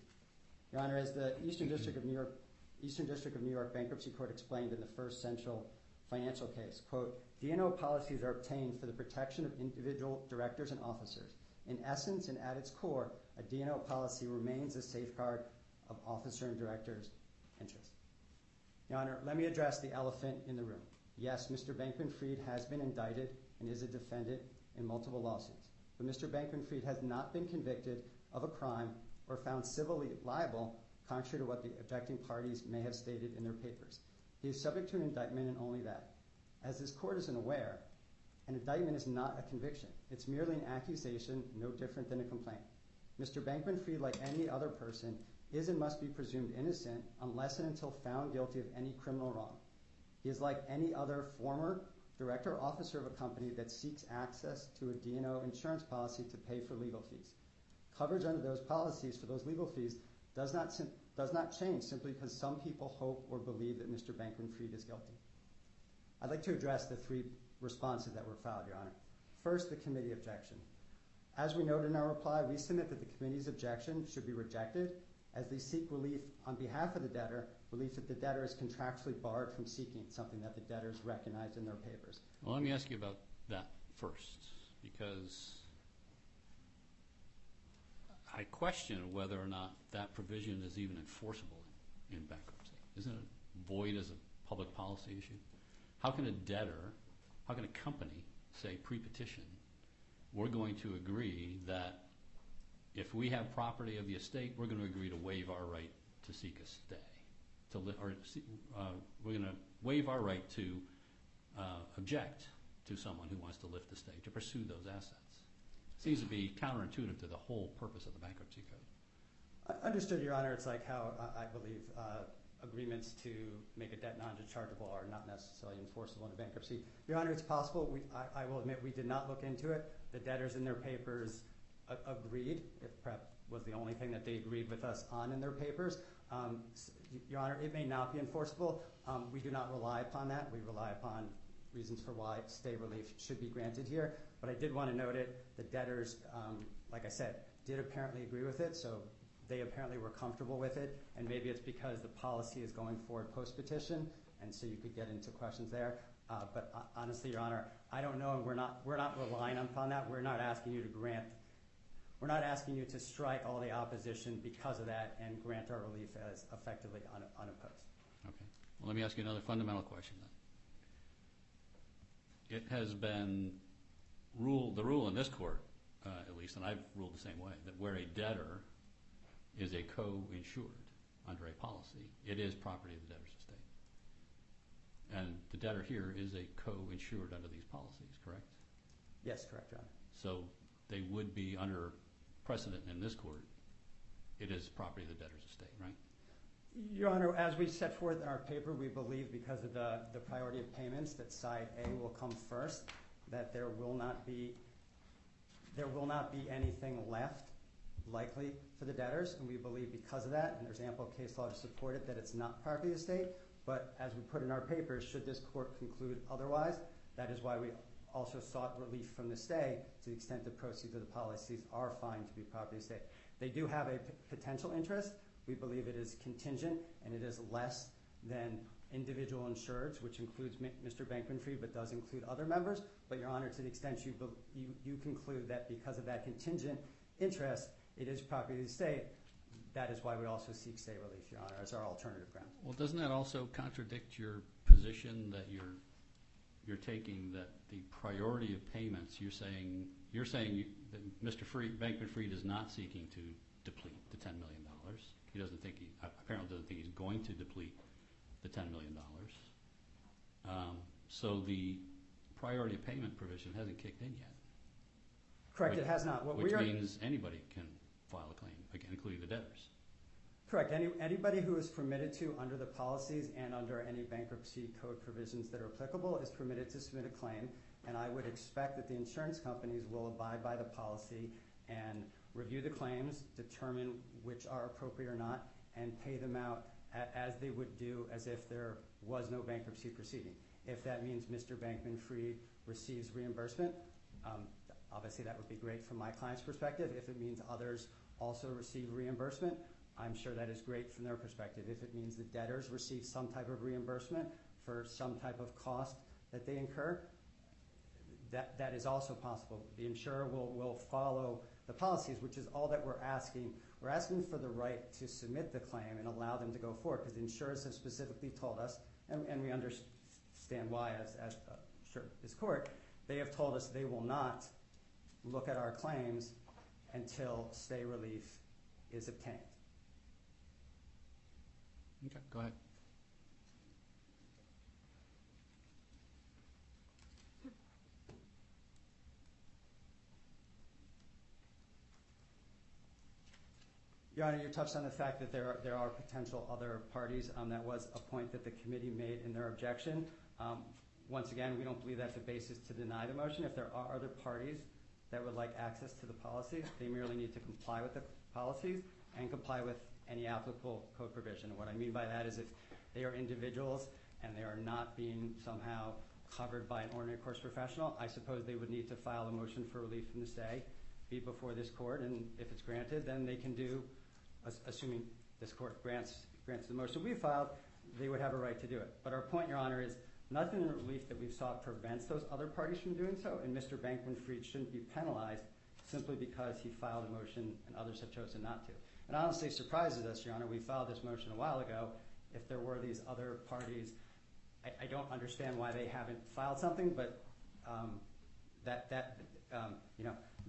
Your Honor, as the Eastern District of New York Bankruptcy Court explained in the first central financial case, quote, D&O policies are obtained for the protection of individual directors and officers. In essence and at its core, a D&O policy remains a safeguard of officer and director's interests. Your Honor, let me address the elephant in the room. Yes, Mr. Bankman-Fried has been indicted and is a defendant in multiple lawsuits. But Mr. Bankman-Fried has not been convicted of a crime or found civilly liable, contrary to what the objecting parties may have stated in their papers. He is subject to an indictment and only that. As this Court isn't aware, an indictment is not a conviction. It's merely an accusation, no different than a complaint. Mr. Bankman-Fried, like any other person, is and must be presumed innocent unless and until found guilty of any criminal wrong. He is like any other former director or officer of a company that seeks access to a D&O insurance policy to pay for legal fees. Coverage under those policies for those legal fees does not change simply because some people hope or believe that Mr. Bankman-Fried is guilty. I'd like to address the three responses that were filed, Your Honor. First, the committee objection. As we noted in our reply, we submit that the committee's objection should be rejected as they seek relief on behalf of the debtor, relief that the debtor is contractually barred from seeking, something that the debtors recognized in their papers. Well, let me ask you about that first, because I question whether or not that provision is even enforceable in bankruptcy. Isn't it void as a public policy issue? How can a debtor, how can a company say pre-petition, we're going to agree that if we have property of the estate, we're going to agree to waive our right to seek a stay. Uh, we're going to waive our right to uh, object to someone who wants to lift the stay, to pursue those assets. Seems to be counterintuitive to the whole purpose of the Bankruptcy Code. I understood, Your Honor. It's like how uh, I believe agreements to make a debt non-dischargeable are not necessarily enforceable in a bankruptcy. Your Honor, it's possible. I will admit we did not look into it. The debtors in their papers agreed. if prep was the only thing that they agreed with us on in their papers. Um, Your Honor, it may not be enforceable. Um, we do not rely upon that. We rely upon reasons for why stay relief should be granted here. But I did want to note it. The debtors, um, like I said, did apparently agree with it, so they apparently were comfortable with it. And maybe it's because the policy is going forward post-petition, and so you could get into questions there. Uh, but uh, honestly, Your Honor, I don't know, and we're not relying upon that. We're not asking you to grant – we're not asking you to strike all the opposition because of that and grant our relief as effectively unopposed. Okay. Well, let me ask you another fundamental question then. It has been ruled – the rule in this court, uh, at least, and I've ruled the same way, that where a debtor is a co-insured under a policy, it is property of the debtor's estate. And the debtor here is a co-insured under these policies, correct? Yes, correct, Your Honor. So they would be under precedent in this court. It is property of the debtor's estate, right? Your Honor, as we set forth in our paper, we believe because of the priority of payments that side A will come first, that there will not be there will not be anything left likely for the debtors. And we believe because of that, and there's ample case law to support it, that it's not property of the estate. But as we put in our papers, should this court conclude otherwise, that is why we also sought relief from the stay to the extent the proceeds of the policies are fine to be property of the estate. They do have a potential interest. We believe it is contingent, and it is less than individual insureds, which includes Mr. Bankman-Fried but does include other members. But, Your Honor, to the extent you conclude that because of that contingent interest, it is property of the estate, that is why we also seek stay relief, Your Honor, as our alternative ground. Well, doesn't that also contradict your position that you're taking that the priority of payments, you're saying you're saying that Mr. Bankman-Fried is not seeking to deplete the $10 million. He doesn't think he uh, apparently doesn't think he's going to deplete the $10 million. Um, so the priority of payment provision hasn't kicked in yet. Correct, it has not. Which means anybody can file a claim, including the debtors. Correct. Anybody who is permitted to under the policies and under any bankruptcy code provisions that are applicable is permitted to submit a claim, and I would expect that the insurance companies will abide by the policy and review the claims, determine which are appropriate or not, and pay them out as they would do as if there was no bankruptcy proceeding. If that means Mr. Bankman-Fried receives reimbursement, um, obviously that would be great from my client's perspective. If it means others also receive reimbursement, I'm sure that is great from their perspective. If it means the debtors receive some type of reimbursement for some type of cost that they incur, that is also possible. The insurer will follow the policies, which is all that we're asking We're asking for the right to submit the claim and allow them to go forward because the insurers have specifically told us, and we understand why as uh sure this court, they have told us they will not look at our claims until stay relief is obtained. Okay, go ahead. Your Honor, you touched on the fact that there are potential other parties. Um, that was a point that the committee made in their objection. Um, once again, we don't believe that's a basis to deny the motion. If there are other parties that would like access to the policies, they merely need to comply with the policies and comply with any applicable code provision. What I mean by that is if they are individuals and they are not being somehow covered by an ordinary course professional, I suppose they would need to file a motion for relief from the stay, be before this court, and if it's granted, then they can do, assuming this court grants the motion we filed, they would have a right to do it. But our point, Your Honor, is nothing in the relief that we've sought prevents those other parties from doing so, and Mr. Bankman-Fried shouldn't be penalized simply because he filed a motion and others have chosen not to. It honestly surprises us, Your Honor. We filed this motion a while ago. If there were these other parties, I don't understand why they haven't filed something, but um, um,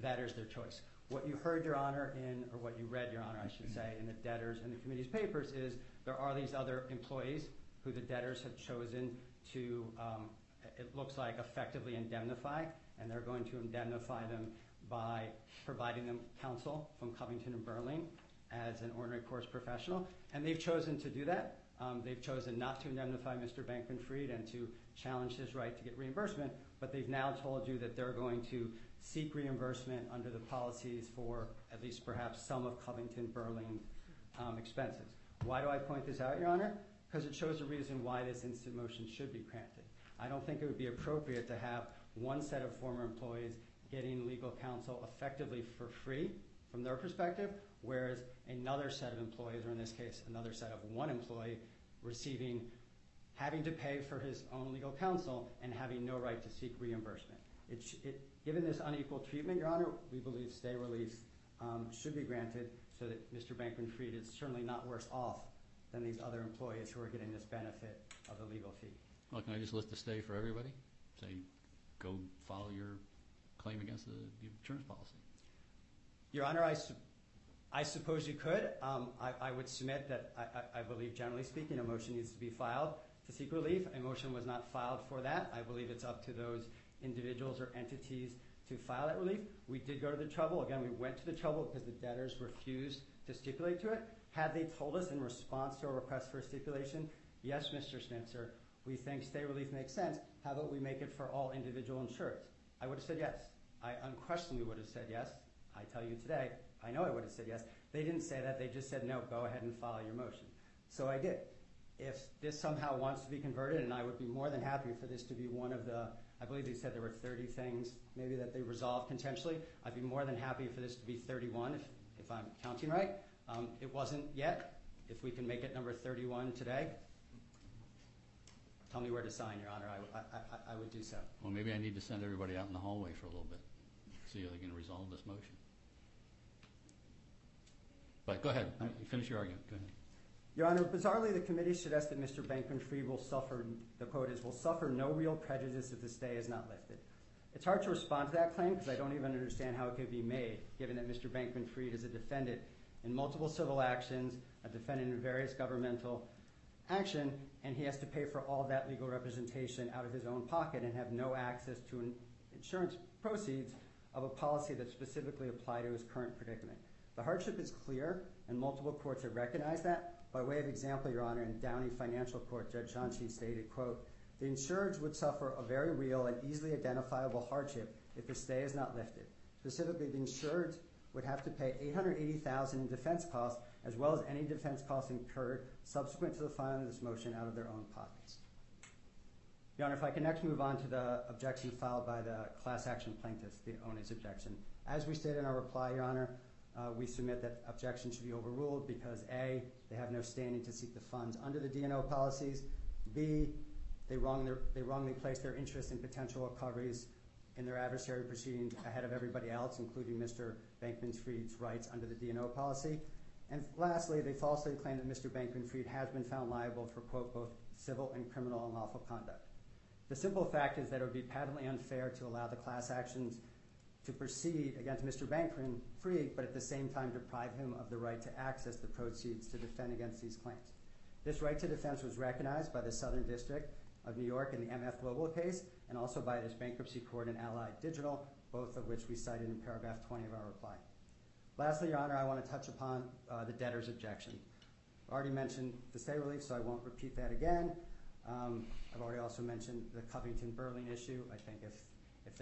that is their choice. What you heard, Your Honor, or what you read, Your Honor, I should say, in the debtors and the committee's papers is there are these other employees who the debtors have chosen to, um, it looks like, effectively indemnify, and they're going to indemnify them by providing them counsel from Covington and Burling as an ordinary course professional, and they've chosen to do that. Um, they've chosen not to indemnify Mr. Bankman-Fried and to challenge his right to get reimbursement, but they've now told you that they're going to seek reimbursement under the policies for at least perhaps some of Covington-Burling's um, expenses. Why do I point this out, Your Honor? Because it shows a reason why this instant motion should be granted. I don't think it would be appropriate to have one set of former employees getting legal counsel effectively for free from their perspective, whereas another set of employees, or in this case another set of one employee, receiving, having to pay for his own legal counsel and having no right to seek reimbursement. Given this unequal treatment, Your Honor, we believe stay relief um, should be granted so that Mr. Bankman-Fried is certainly not worse off than these other employees who are getting this benefit of the legal fee. Well, can I just list the stay for everybody? Say, go follow your claim against the insurance policy. Your Honor, I suppose you could. Um, I would submit that I believe, generally speaking, a motion needs to be filed to seek relief. A motion was not filed for that. I believe it's up to those individuals or entities to file that relief. We did go to the trouble. Again, we went to the trouble because the debtors refused to stipulate to it. Had they told us in response to our request for a stipulation, yes, Mr. Schnitzer, we think stay relief makes sense. How about we make it for all individual insurers? I would have said yes. I unquestionably would have said yes. I tell you today, I know I would have said yes. They didn't say that. They just said, no, go ahead and file your motion. So I did. If this somehow wants to be converted, and I would be more than happy for this to be one of the, I believe they said there were 30 things maybe that they resolved potentially. I'd be more than happy for this to be 31 if I'm counting right. Um, it wasn't yet. If we can make it number 31 today, tell me where to sign, Your Honor. I would do so. Well, maybe I need to send everybody out in the hallway for a little bit, see if they can resolve this motion. But go ahead. Finish your argument. Go ahead. Your Honor, bizarrely, the committee suggests that Mr. Bankman-Fried will suffer, the quote is, will suffer no real prejudice if the stay is not lifted. It's hard to respond to that claim because I don't even understand how it could be made, given that Mr. Bankman-Fried is a defendant in multiple civil actions, a defendant in various governmental action, and he has to pay for all that legal representation out of his own pocket and have no access to insurance proceeds of a policy that specifically applied to his current predicament. The hardship is clear, and multiple courts have recognized that. By way of example, Your Honor, in Downey Financial Court, Judge Janshi stated, quote, the insurers would suffer a very real and easily identifiable hardship if the stay is not lifted. Specifically, the insurers would have to pay 880,000 in defense costs as well as any defense costs incurred subsequent to the filing of this motion out of their own pockets. Your Honor, if I can next move on to the objection filed by the class action plaintiffs, the owner's objection. As we stated in our reply, Your Honor, Uh, we submit that objections should be overruled because A, they have no standing to seek the funds under the D&O policies. B, they wrongly place their interest in potential recoveries in their adversary proceedings ahead of everybody else, including Mr. Bankman-Fried's rights under the D&O policy. And lastly, they falsely claim that Mr. Bankman-Fried has been found liable for, quote, both civil and criminal unlawful conduct. The simple fact is that it would be patently unfair to allow the class actions to proceed against Mr. Bankman-Fried, but at the same time deprive him of the right to access the proceeds to defend against these claims. This right to defense was recognized by the Southern District of New York in the MF Global case, and also by this bankruptcy court in Allied Digital, both of which we cited in paragraph 20 of our reply. Lastly, Your Honor, I want to touch upon uh, the debtor's objection. I've already mentioned the stay relief, so I won't repeat that again. Um, I've already also mentioned the Covington-Burling issue. I think if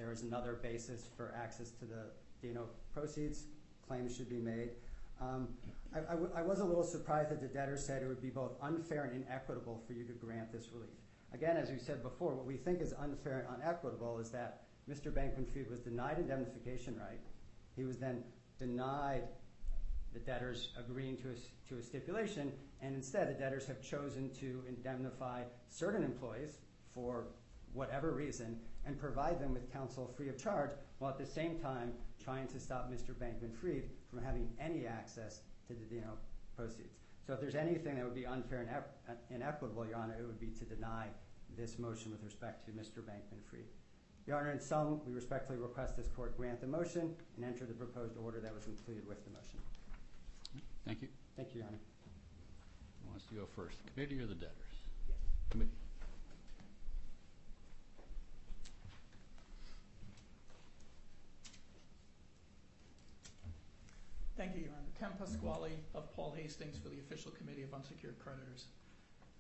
there is another basis for access to the D&O proceeds, claims should be made. Um, I was a little surprised that the debtor said it would be both unfair and inequitable for you to grant this relief. Again, as we said before, what we think is unfair and inequitable is that Mr. Bankman-Fried was denied indemnification right. He was then denied the debtors agreeing to a stipulation, and instead the debtors have chosen to indemnify certain employees for whatever reason and provide them with counsel free of charge, while at the same time trying to stop Mr. Bankman-Fried from having any access to the D&O proceeds. So if there's anything that would be unfair and inequitable, Your Honor, it would be to deny this motion with respect to Mr. Bankman-Fried. Your Honor, in sum, we respectfully request this court grant the motion and enter the proposed order that was included with the motion. Thank you. Thank you, Your Honor. Who wants to go first, the committee or the debtors? Yes. Committee. Thank you, Your Honor. Ken Pasquale of Paul Hastings for the Official Committee of Unsecured Creditors.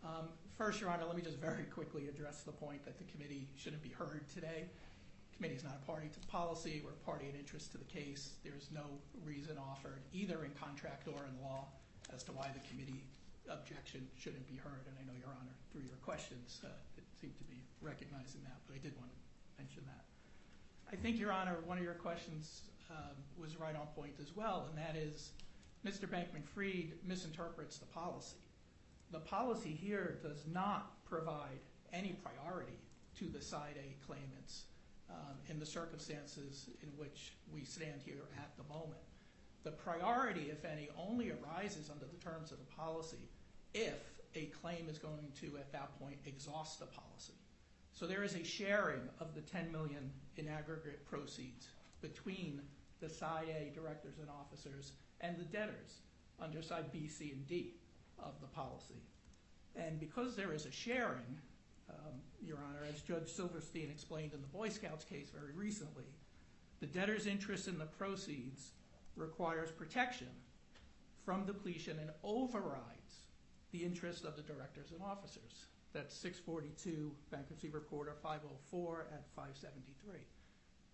Um, first, Your Honor, let me just very quickly address the point that the committee shouldn't be heard today. The committee is not a party to policy. We're a party in interest to the case. There is no reason offered, either in contract or in law, as to why the committee objection shouldn't be heard. And I know, Your Honor, through your questions, uh, it seemed to be recognizing that, but I did want to mention that. I think, Your Honor, one of your questions Um, was right on point as well, and that is Mr. Bankman-Fried misinterprets the policy. The policy here does not provide any priority to the Side A claimants um, in the circumstances in which we stand here at the moment. The priority, if any, only arises under the terms of the policy if a claim is going to, at that point, exhaust the policy. So there is a sharing of the 10 million in aggregate proceeds between the Side A directors and officers and the debtors under Side B, C, and D of the policy. And because there is a sharing, um, Your Honor, as Judge Silverstein explained in the Boy Scouts case very recently, the debtor's interest in the proceeds requires protection from depletion and overrides the interest of the directors and officers. That's 642 Bankruptcy Reporter 504 at 573.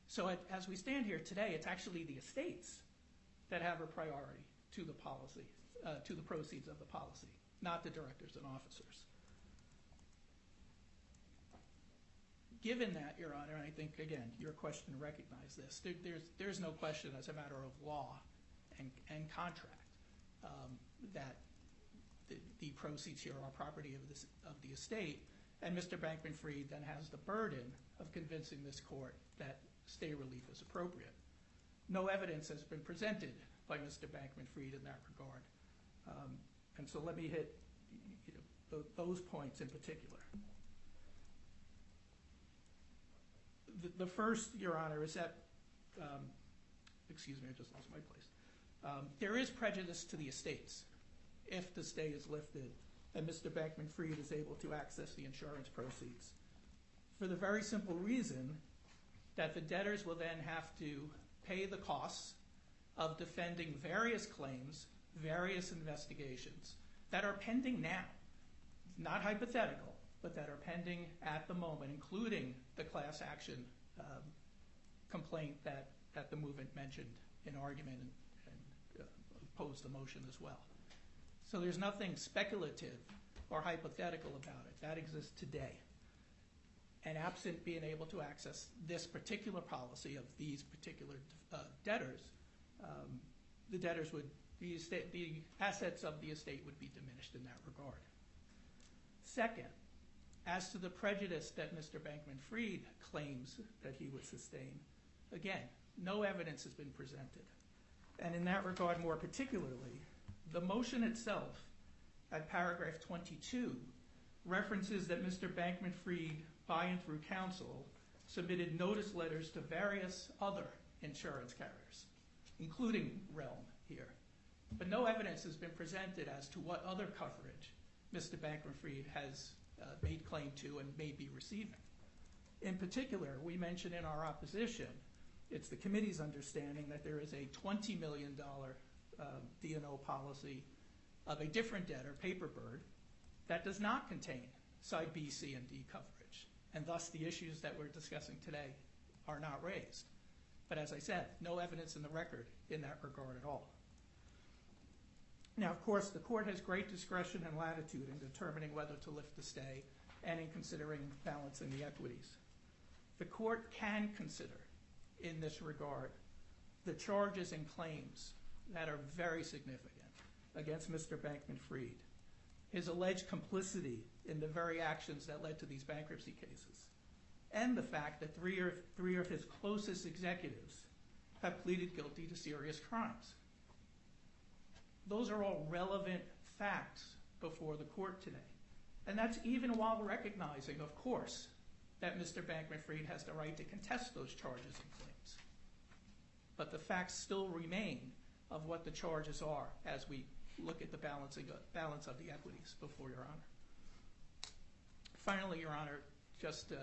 So as we stand here today, it's actually the estates that have a priority to the policy, uh, to the proceeds of the policy, not the directors and officers. Given that, Your Honor, I think, again, your question recognized this, there's no question as a matter of law and contract um, that the proceeds here are property of the estate, and Mr. Bankman-Fried then has the burden of convincing this court that stay relief is appropriate. No evidence has been presented by Mr. Bankman-Fried in that regard. Um, and so let me hit those points in particular. The first, Your Honor, is that, um, excuse me, I just lost my place. Um, there is prejudice to the estates if the stay is lifted and Mr. Bankman-Fried is able to access the insurance proceeds for the very simple reason that the debtors will then have to pay the costs of defending various claims, various investigations that are pending now, not hypothetical, but that are pending at the moment, including the class action um, complaint that the movant mentioned in argument and uh, opposed the motion as well. So there's nothing speculative or hypothetical about it. That exists today. And absent being able to access this particular policy of these particular uh, debtors, um, the debtors would, the assets of the estate would be diminished in that regard. Second, as to the prejudice that Mr. Bankman-Fried claims that he would sustain, again, no evidence has been presented. And in that regard, more particularly, The motion itself, at paragraph 22, references that Mr. Bankman-Fried, by and through counsel, submitted notice letters to various other insurance carriers, including Realm here. But no evidence has been presented as to what other coverage Mr. Bankman-Fried has uh, made claim to and may be receiving. In particular, we mentioned in our opposition, it's the committee's understanding that there is a $20 million D&O um, policy of a different debtor, Paperbird, that does not contain side B, C, and D coverage. And thus, the issues that we're discussing today are not raised. But as I said, no evidence in the record in that regard at all. Now, of course, the court has great discretion and latitude in determining whether to lift the stay and in considering balancing the equities. The court can consider, in this regard, the charges and claims that are very significant against Mr. Bankman-Fried, his alleged complicity in the very actions that led to these bankruptcy cases, and the fact that three of his closest executives have pleaded guilty to serious crimes. Those are all relevant facts before the court today. And that's even while recognizing, of course, that Mr. Bankman-Fried has the right to contest those charges and claims. But the facts still remain of what the charges are as we look at the balance of the equities before Your Honor. Finally, Your Honor, just uh,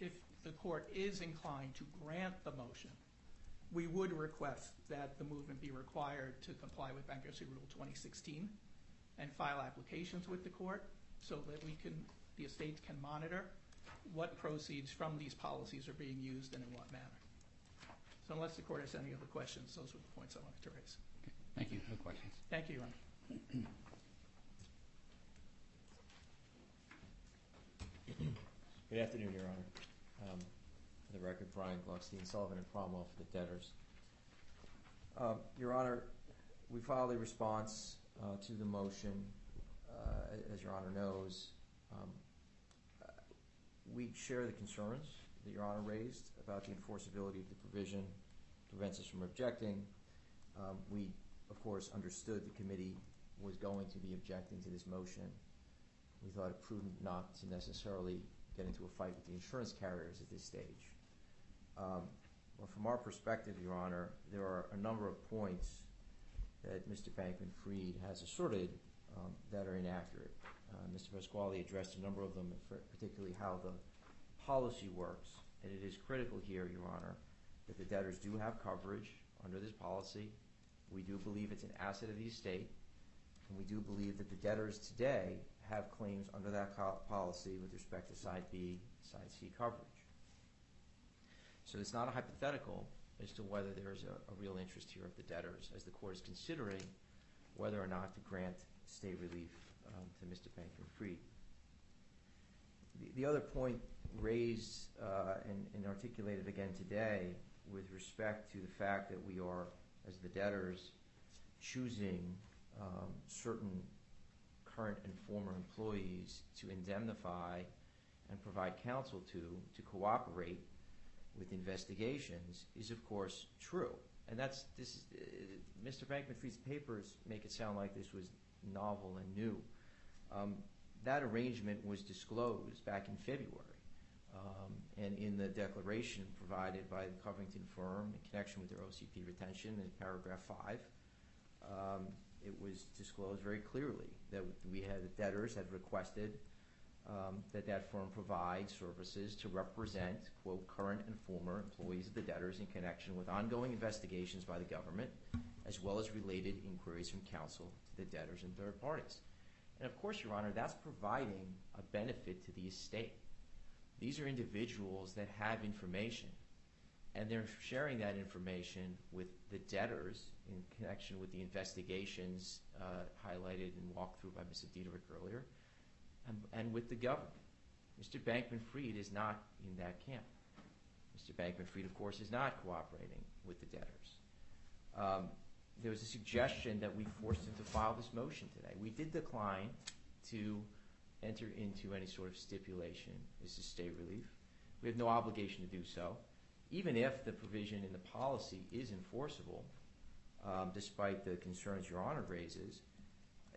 if the court is inclined to grant the motion, we would request that the movant be required to comply with Bankruptcy Rule 2016 and file applications with the court so that the estates can monitor what proceeds from these policies are being used and in what manner. So unless the court has any other questions, those are the points I wanted to raise. Thank you. No questions. Thank you, Your Honor. Good afternoon, Your Honor. Um, for the record, Brian Glueckstein, Sullivan & Cromwell for the debtors. Um, Your Honor, we filed a response uh, to the motion. Uh, as Your Honor knows, um, we share the concerns that Your Honor raised about the enforceability of the provision prevents us from objecting. We, of course, understood the committee was going to be objecting to this motion. We thought it prudent not to necessarily get into a fight with the insurance carriers at this stage. Um, from our perspective, Your Honor, there are a number of points that Mr. Bankman-Fried has asserted um, that are inaccurate. Uh, Mr. Pasquale addressed a number of them, particularly how the policy works. And it is critical here, Your Honor, that the debtors do have coverage under this policy. We do believe it's an asset of the estate. And we do believe that the debtors today have claims under that policy with respect to Side B, Side C coverage. So it's not a hypothetical as to whether there is a real interest here of the debtors as the court is considering whether or not to grant stay relief um, to Mr. Bankman-Fried. The other point raised uh, and articulated again today with respect to the fact that we are, as the debtors, choosing um, certain current and former employees to indemnify and provide counsel to, to cooperate with investigations is, of course, true. And that's this. Uh, Mr. Bankman-Fried's papers make it sound like this was novel and new. Um, that arrangement was disclosed back in February. Um, and in the declaration provided by the Covington firm in connection with their OCP retention in paragraph 5, um, it was disclosed very clearly that we had, the debtors had requested um, that that firm provide services to represent, quote, current and former employees of the debtors in connection with ongoing investigations by the government as well as related inquiries from counsel to the debtors and third parties. And, of course, Your Honor, that's providing a benefit to the estate. These are individuals that have information. And they're sharing that information with the debtors in connection with the investigations highlighted and walked through by Mr. Dietderich earlier and with the government. Mr. Bankman-Fried is not in that camp. Mr. Bankman-Fried, of course, is not cooperating with the debtors. There was a suggestion that we forced him to file this motion today. We did decline to enter into any sort of stipulation as to stay relief. We have no obligation to do so. Even if the provision in the policy is enforceable, um, despite the concerns Your Honor raises,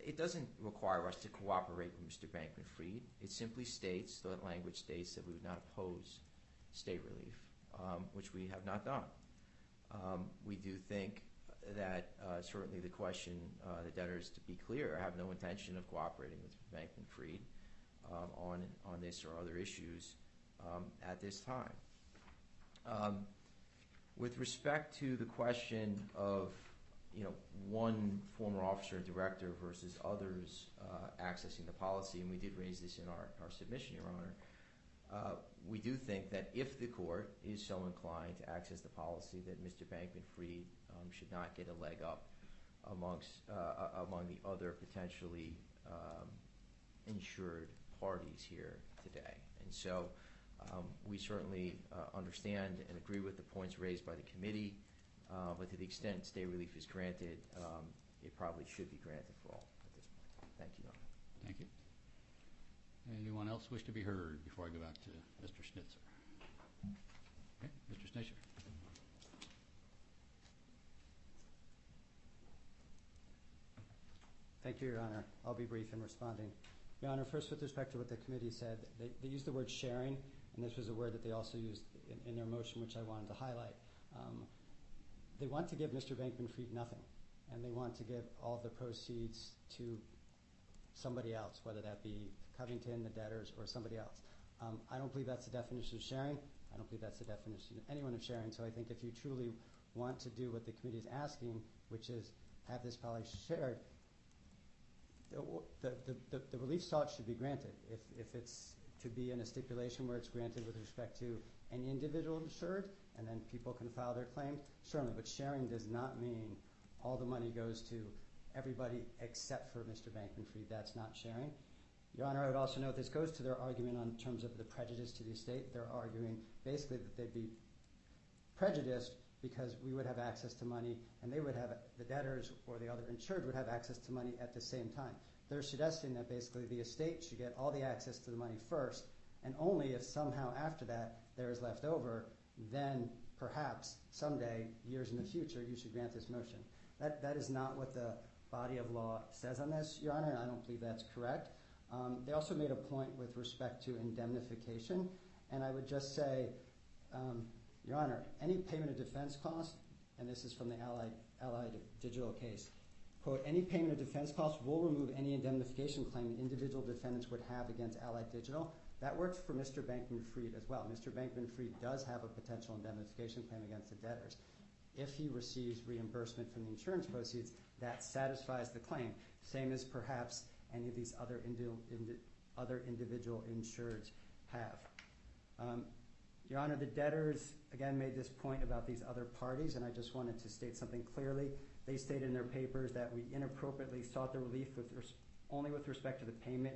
it doesn't require us to cooperate with Mr. Bankman-Fried. It simply states, the language states, that we would not oppose state relief, um, which we have not done. Um, we do think that uh, certainly the question, uh, the debtors, to be clear, have no intention of cooperating with Bankman-Fried um, on, this or other issues um, at this time. Um, with respect to the question of you know, one former officer or director versus others uh, accessing the policy, and we did raise this in our, submission, Your Honor, uh, we do think that if the court is so inclined to access the policy, that Mr. Bankman-Fried um, should not get a leg up amongst uh, among the other potentially um, insured parties here today. And so um, we certainly understand and agree with the points raised by the committee, uh, but to the extent state relief is granted, um, it probably should be granted for all at this point. Thank you, Your Honor. Thank you. Anyone else wish to be heard before I go back to Mr. Schnitzer? Okay, Mr. Schnitzer. Thank you, Your Honor. I'll be brief in responding. Your Honor, first with respect to what the committee said, they, they used the word sharing, and this was a word that they also used in, in their motion, which I wanted to highlight. Um, they want to give Mr. Bankman-Fried nothing, and they want to give all the proceeds to somebody else, whether that be Covington, the debtors, or somebody else. Um, I don't believe that's the definition of sharing. I don't believe that's the definition of anyone of sharing. So I think if you truly want to do what the committee is asking, which is have this policy shared, the, relief sought should be granted. If, if it's to be in a stipulation where it's granted with respect to any individual insured, and then people can file their claims, certainly. But sharing does not mean all the money goes to everybody except for Mr. Bankman-Fried. That's not sharing. Your Honor, I would also note this goes to their argument on terms of the prejudice to the estate. They're arguing basically that they'd be prejudiced because we would have access to money and they would have, the debtors or the other insured would have access to money at the same time. They're suggesting that basically the estate should get all the access to the money first and only if somehow after that there is left over, then perhaps someday, years in the future, you should grant this motion. That, is not what the body of law says on this, Your Honor, and I don't believe that's correct. Um, they also made a point with respect to indemnification, and I would just say, um, Your Honor, any payment of defense costs, and this is from the Allied, Allied Digital case, quote, any payment of defense costs will remove any indemnification claim individual defendants would have against Allied Digital. That works for Mr. Bankman-Fried as well. Mr. Bankman-Fried does have a potential indemnification claim against the debtors. If he receives reimbursement from the insurance proceeds, that satisfies the claim, same as perhaps any of these other, indi indi other individual insureds have. Um, Your Honor, the debtors, again, made this point about these other parties, and I just wanted to state something clearly. They stated in their papers that we inappropriately sought the relief only with respect to the payment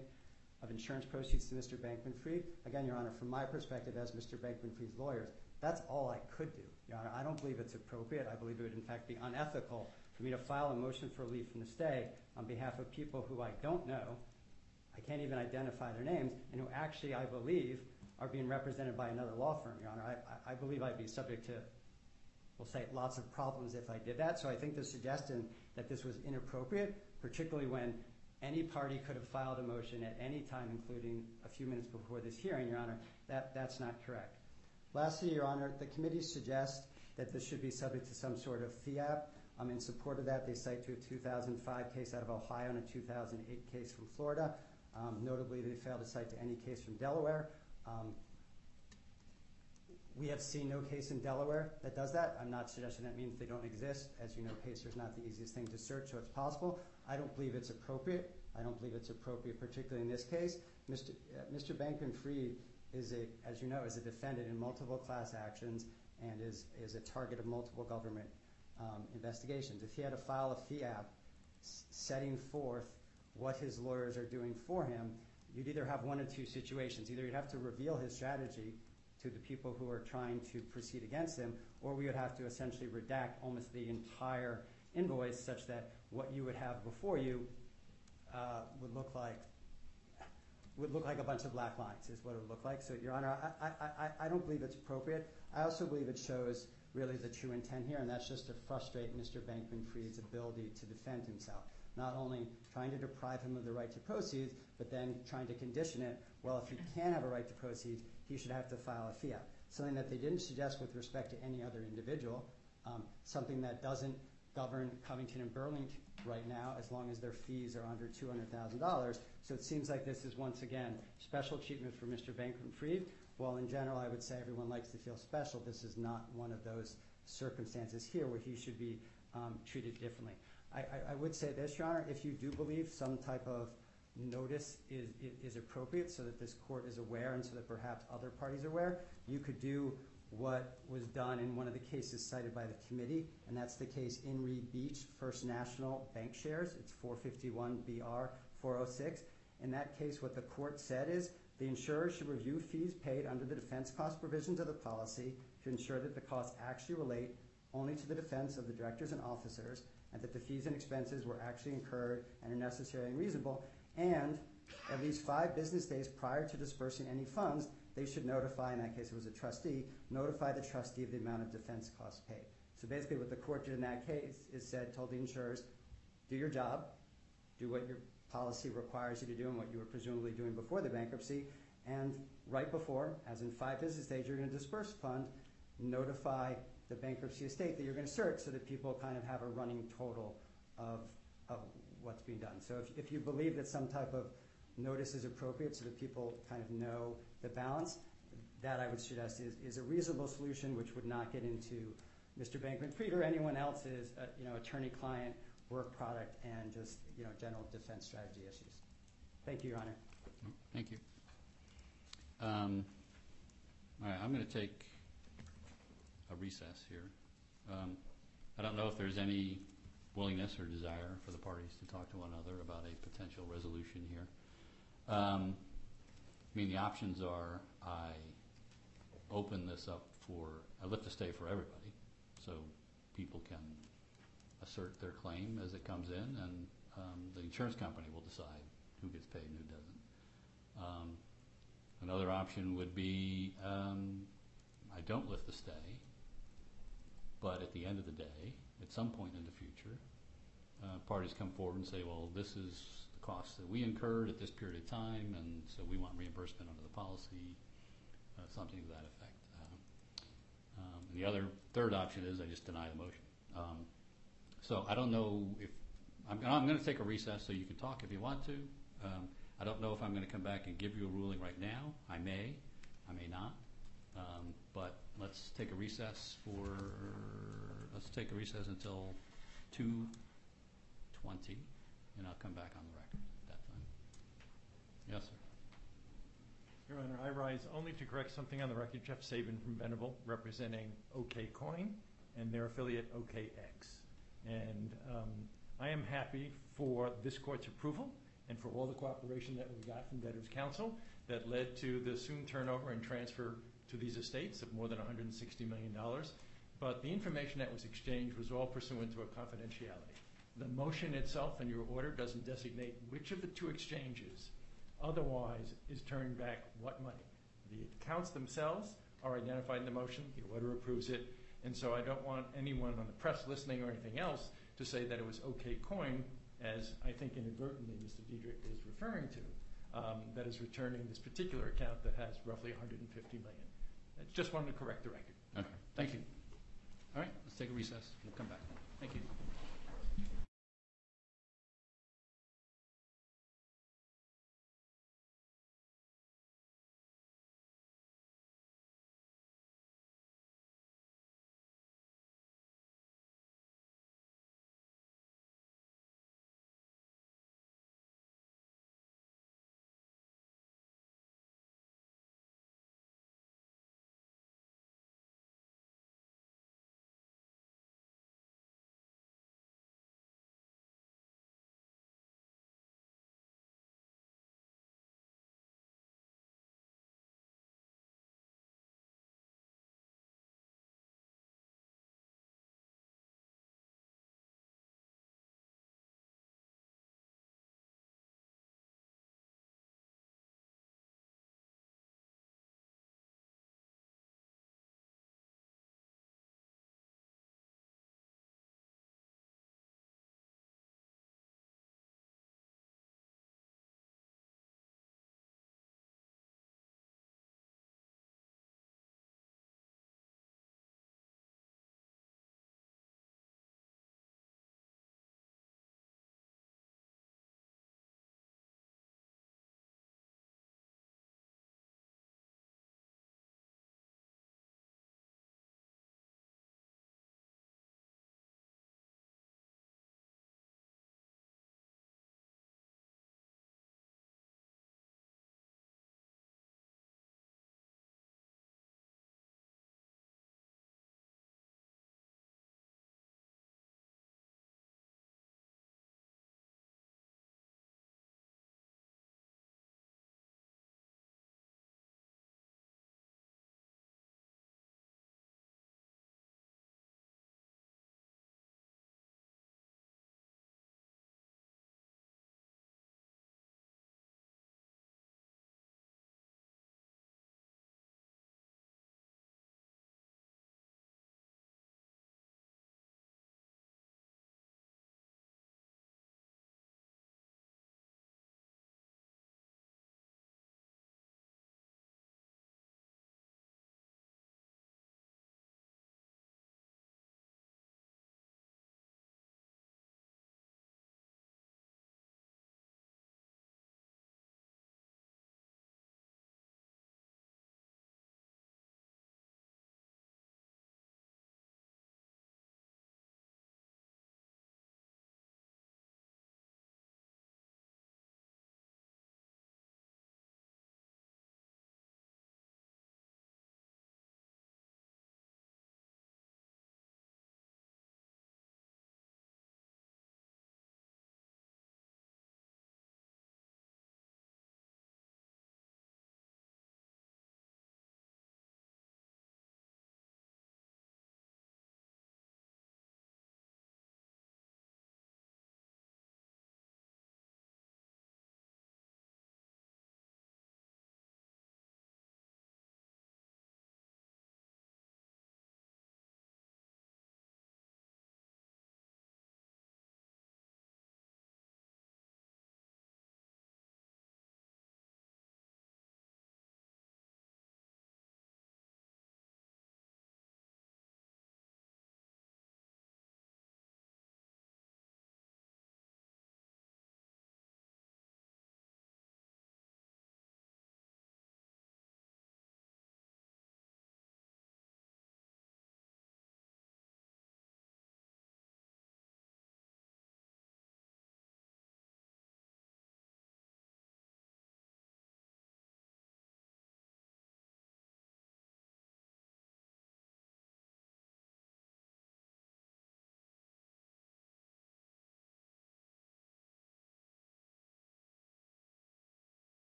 of insurance proceeds to Mr. Bankman-Fried. Again, Your Honor, from my perspective as Mr. Bankman-Fried's lawyers, that's all I could do. Your Honor, I don't believe it's appropriate. I believe it would, in fact, be unethical for me to file a motion for relief from the stay on behalf of people who I don't know, I can't even identify their names, and who actually, I believe, are being represented by another law firm, Your Honor. I believe I'd be subject to, we'll say, lots of problems if I did that. So I think the suggestion that this was inappropriate, particularly when any party could have filed a motion at any time, including a few minutes before this hearing, Your Honor, that, that's not correct. Lastly, Your Honor, the committee suggests that this should be subject to some sort of fee app. In support of that, they cite to a 2005 case out of Ohio and a 2008 case from Florida. Um, notably, they failed to cite to any case from Delaware. Um, we have seen no case in Delaware that does that. I'm not suggesting that means they don't exist. As you know, PACER is not the easiest thing to search, so it's possible. I don't believe it's appropriate. I don't believe it's appropriate, particularly in this case. Mr. Uh. Bankman-Fried is as you know, is a defendant in multiple class actions and is, a target of multiple government um, investigations. If he had to file a fee app setting forth what his lawyers are doing for him, you'd either have one of two situations. Either you'd have to reveal his strategy to the people who are trying to proceed against him, or we would have to essentially redact almost the entire invoice such that what you would have before you uh, would look like a bunch of black lines is what it would look like. So, Your Honor, I, don't believe it's appropriate. I also believe it shows really the true intent here, and that's just to frustrate Mr. Bankman-Fried's ability to defend himself. Not only trying to deprive him of the right to proceed, but then trying to condition it, well, if he can have a right to proceed, he should have to file a fee app. Something that they didn't suggest with respect to any other individual, something that doesn't govern Covington and Burlington right now, as long as their fees are under $200,000. So it seems like this is, once again, special treatment for Mr. Bankman-Fried. While in general, I would say everyone likes to feel special, this is not one of those circumstances here where he should be um, treated differently. I would say this, Your Honor, if you do believe some type of notice is appropriate so that this court is aware and so that perhaps other parties are aware, you could do what was done in one of the cases cited by the committee, and that's the case in re Beach, First National Bancshares. It's 451 BR 406. In that case, what the court said is the insurer should review fees paid under the defense cost provisions of the policy to ensure that the costs actually relate only to the defense of the directors and officers and that the fees and expenses were actually incurred and are necessary and reasonable. And at least five business days prior to dispersing any funds, they should notify, in that case it was a trustee, notify the trustee of the amount of defense costs paid. So basically what the court did in that case is said, told the insurers, do your job, do what your policy requires you to do and what you were presumably doing before the bankruptcy, and right before, as in five business days, you're going to disperse fund, notify the bankruptcy estate that you're going to search so that people kind of have a running total of what's being done. So if you believe that some type of notice is appropriate so that people kind of know the balance, that I would suggest is a reasonable solution which would not get into Mr. Bankman-Fried or anyone else's uh, attorney-client work product and just general defense strategy issues. Thank you, Your Honor. Thank you. Um, all right, I'm going to take a recess here. Um, I don't know if there's any willingness or desire for the parties to talk to one another about a potential resolution here. Um, I mean, the options are I open this up for, I let the stay for everybody so people can assert their claim as it comes in and um, the insurance company will decide who gets paid and who doesn't. Um, another option would be I don't lift the stay, but at the end of the day, at some point in the future, uh, parties come forward and say, well, this is the cost that we incurred at this period of time and so we want reimbursement under the policy, uh, something to that effect. Uh, um, and the other, third option is I just deny the motion. Um, so I don't know if, I'm going to take a recess so you can talk if you want to. Um, I don't know if I'm going to come back and give you a ruling right now. I may, I may not. But let's take a recess for, let's take a recess until 2.20 and I'll come back on the record at that time. Yes, sir. Your Honor, I rise only to correct something on the record. Jeff Sabin from Venable representing OKCoin and their affiliate OKX. And um, I am happy for this court's approval and for all the cooperation that we got from Debtors Counsel that led to the soon turnover and transfer to these estates of more than $160 million. But the information that was exchanged was all pursuant to a confidentiality. The motion itself and your order doesn't designate which of the two exchanges otherwise is turning back what money. The accounts themselves are identified in the motion. The order approves it. And so I don't want anyone on the press listening or anything else to say that it was OKCoin, as I think inadvertently Mr. Dietderich is referring to, um, that is returning this particular account that has roughly 150 million. I just wanted to correct the record. Thank you. All right. Let's take a recess. We'll come back. Thank you.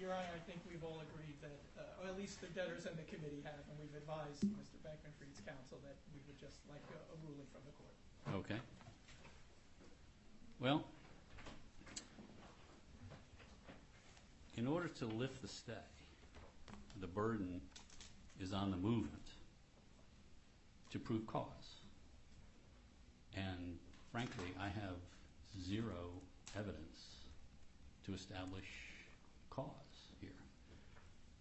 Your Honor, I think we've all agreed that, uh, or at least the debtors and the committee have, and we've advised Mr. Bankman-Fried's counsel that we would just like a a ruling from the court. Okay. Well, in order to lift the stay, the burden is on the movant to prove cause. And frankly, I have zero evidence to establish cause here.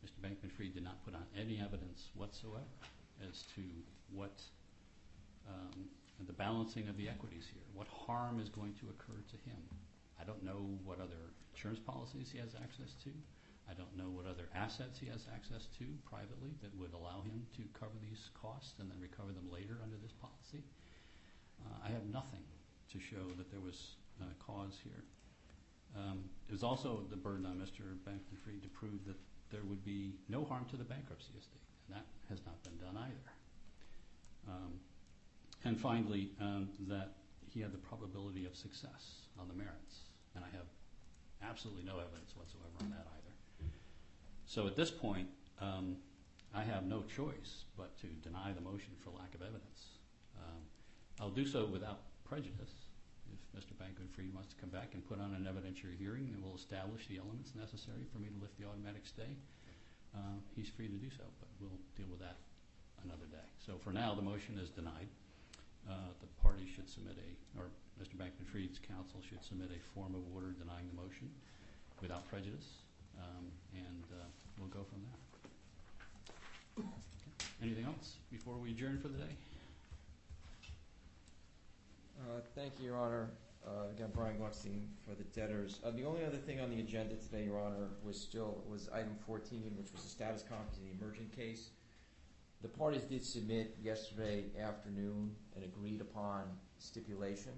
Mr. Bankman-Fried did not put on any evidence whatsoever as to what um, the balancing of the equities here, what harm is going to occur to him. I don't know what other insurance policies he has access to. I don't know what other assets he has access to privately that would allow him to cover these costs and then recover them later under this policy. Uh, I have nothing to show that there was uh, cause here. Um, it was also the burden on Mr. Bankman-Fried to prove that there would be no harm to the bankruptcy estate, and that has not been done either. Um, and finally, um, that he had the probability of success on the merits, and I have absolutely no evidence whatsoever on that either. So at this point, I have no choice but to deny the motion for lack of evidence. I'll do so without prejudice. If Mr. Bankman-Fried wants to come back and put on an evidentiary hearing that will establish the elements necessary for me to lift the automatic stay, uh, he's free to do so, but we'll deal with that another day. So for now, the motion is denied. Uh, the party should submit a, or Mr. Bankman-Fried's counsel should submit a form of order denying the motion without prejudice, um, and uh, we'll go from there. Anything else before we adjourn for the day? Uh, Thank you, Your Honor. Uh, Again, Brian Glueckstein for the debtors. Uh, The only other thing on the agenda today, Your Honor, was still, was item 14, which was the status conference in the emergent case. The parties did submit yesterday afternoon an agreed-upon stipulation.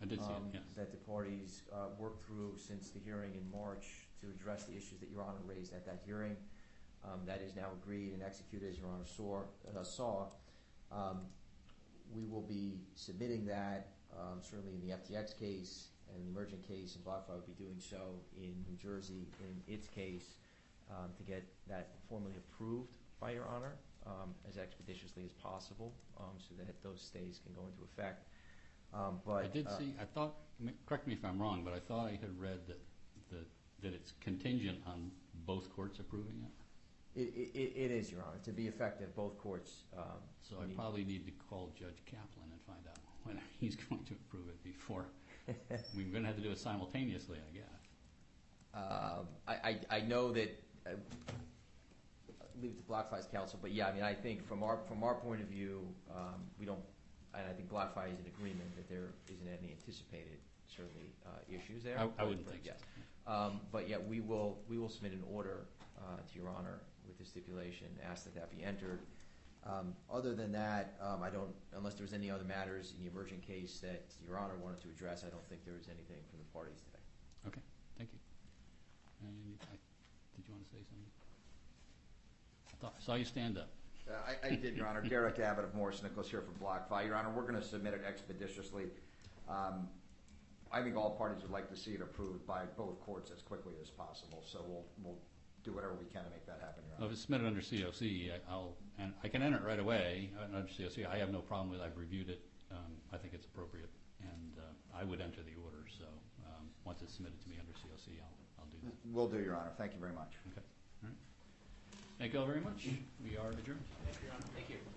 I did see it, um. That the parties uh, worked through since the hearing in March to address the issues that Your Honor raised at that hearing. Um, That is now agreed and executed, as Your Honor saw. saw. Um, We will be submitting that um, certainly in the FTX case and the emergent case, and BlockFi would be doing so in New Jersey in its case um, to get that formally approved by Your Honor um, as expeditiously as possible um, so that those stays can go into effect. Um, But I did uh, see, I thought, correct me if I'm wrong, but I thought I had read that, that, that it's contingent on both courts approving it. It, it, it is, Your Honor. To be effective, both courts. um, So I probably need to call Judge Kaplan and find out when he's going to approve it before. We're going to have to do it simultaneously, I guess. Um, I, know that, uh, leave it to BlockFi's counsel, but yeah, I mean, I think from our, from our point of view, um, we don't, and I think BlockFi is in agreement that there isn't any anticipated, certainly, uh, issues there. I, wouldn't think so. Um, But yeah, we will, we will submit an order uh, to Your Honor with the stipulation, ask that that be entered. Um, Other than that, um, I don't, unless there's any other matters in the emergent case that Your Honor wanted to address, I don't think there was anything from the parties today. Okay, thank you. And I, did you want to say something? I thought, I saw you stand up. Uh, I, I did, Your Honor. Derek Abbott of Morris Nichols here for BlockFi. Your Honor, we're going to submit it expeditiously. Um, I think all parties would like to see it approved by both courts as quickly as possible, so we'll, we'll do whatever we can to make that happen, Your Well, Honor. If it's submitted under COC, I- I'll, and I can enter it right away uh, under COC. I have no problem with it. I've reviewed it. Um, I think it's appropriate. And uh, I would enter the order, so um, once it's submitted to me under COC, I'll, I'll do that. Will do, Your Honor. Thank you very much. Okay, all right. Thank you all very much. We are adjourned. Thank you, Your Honor.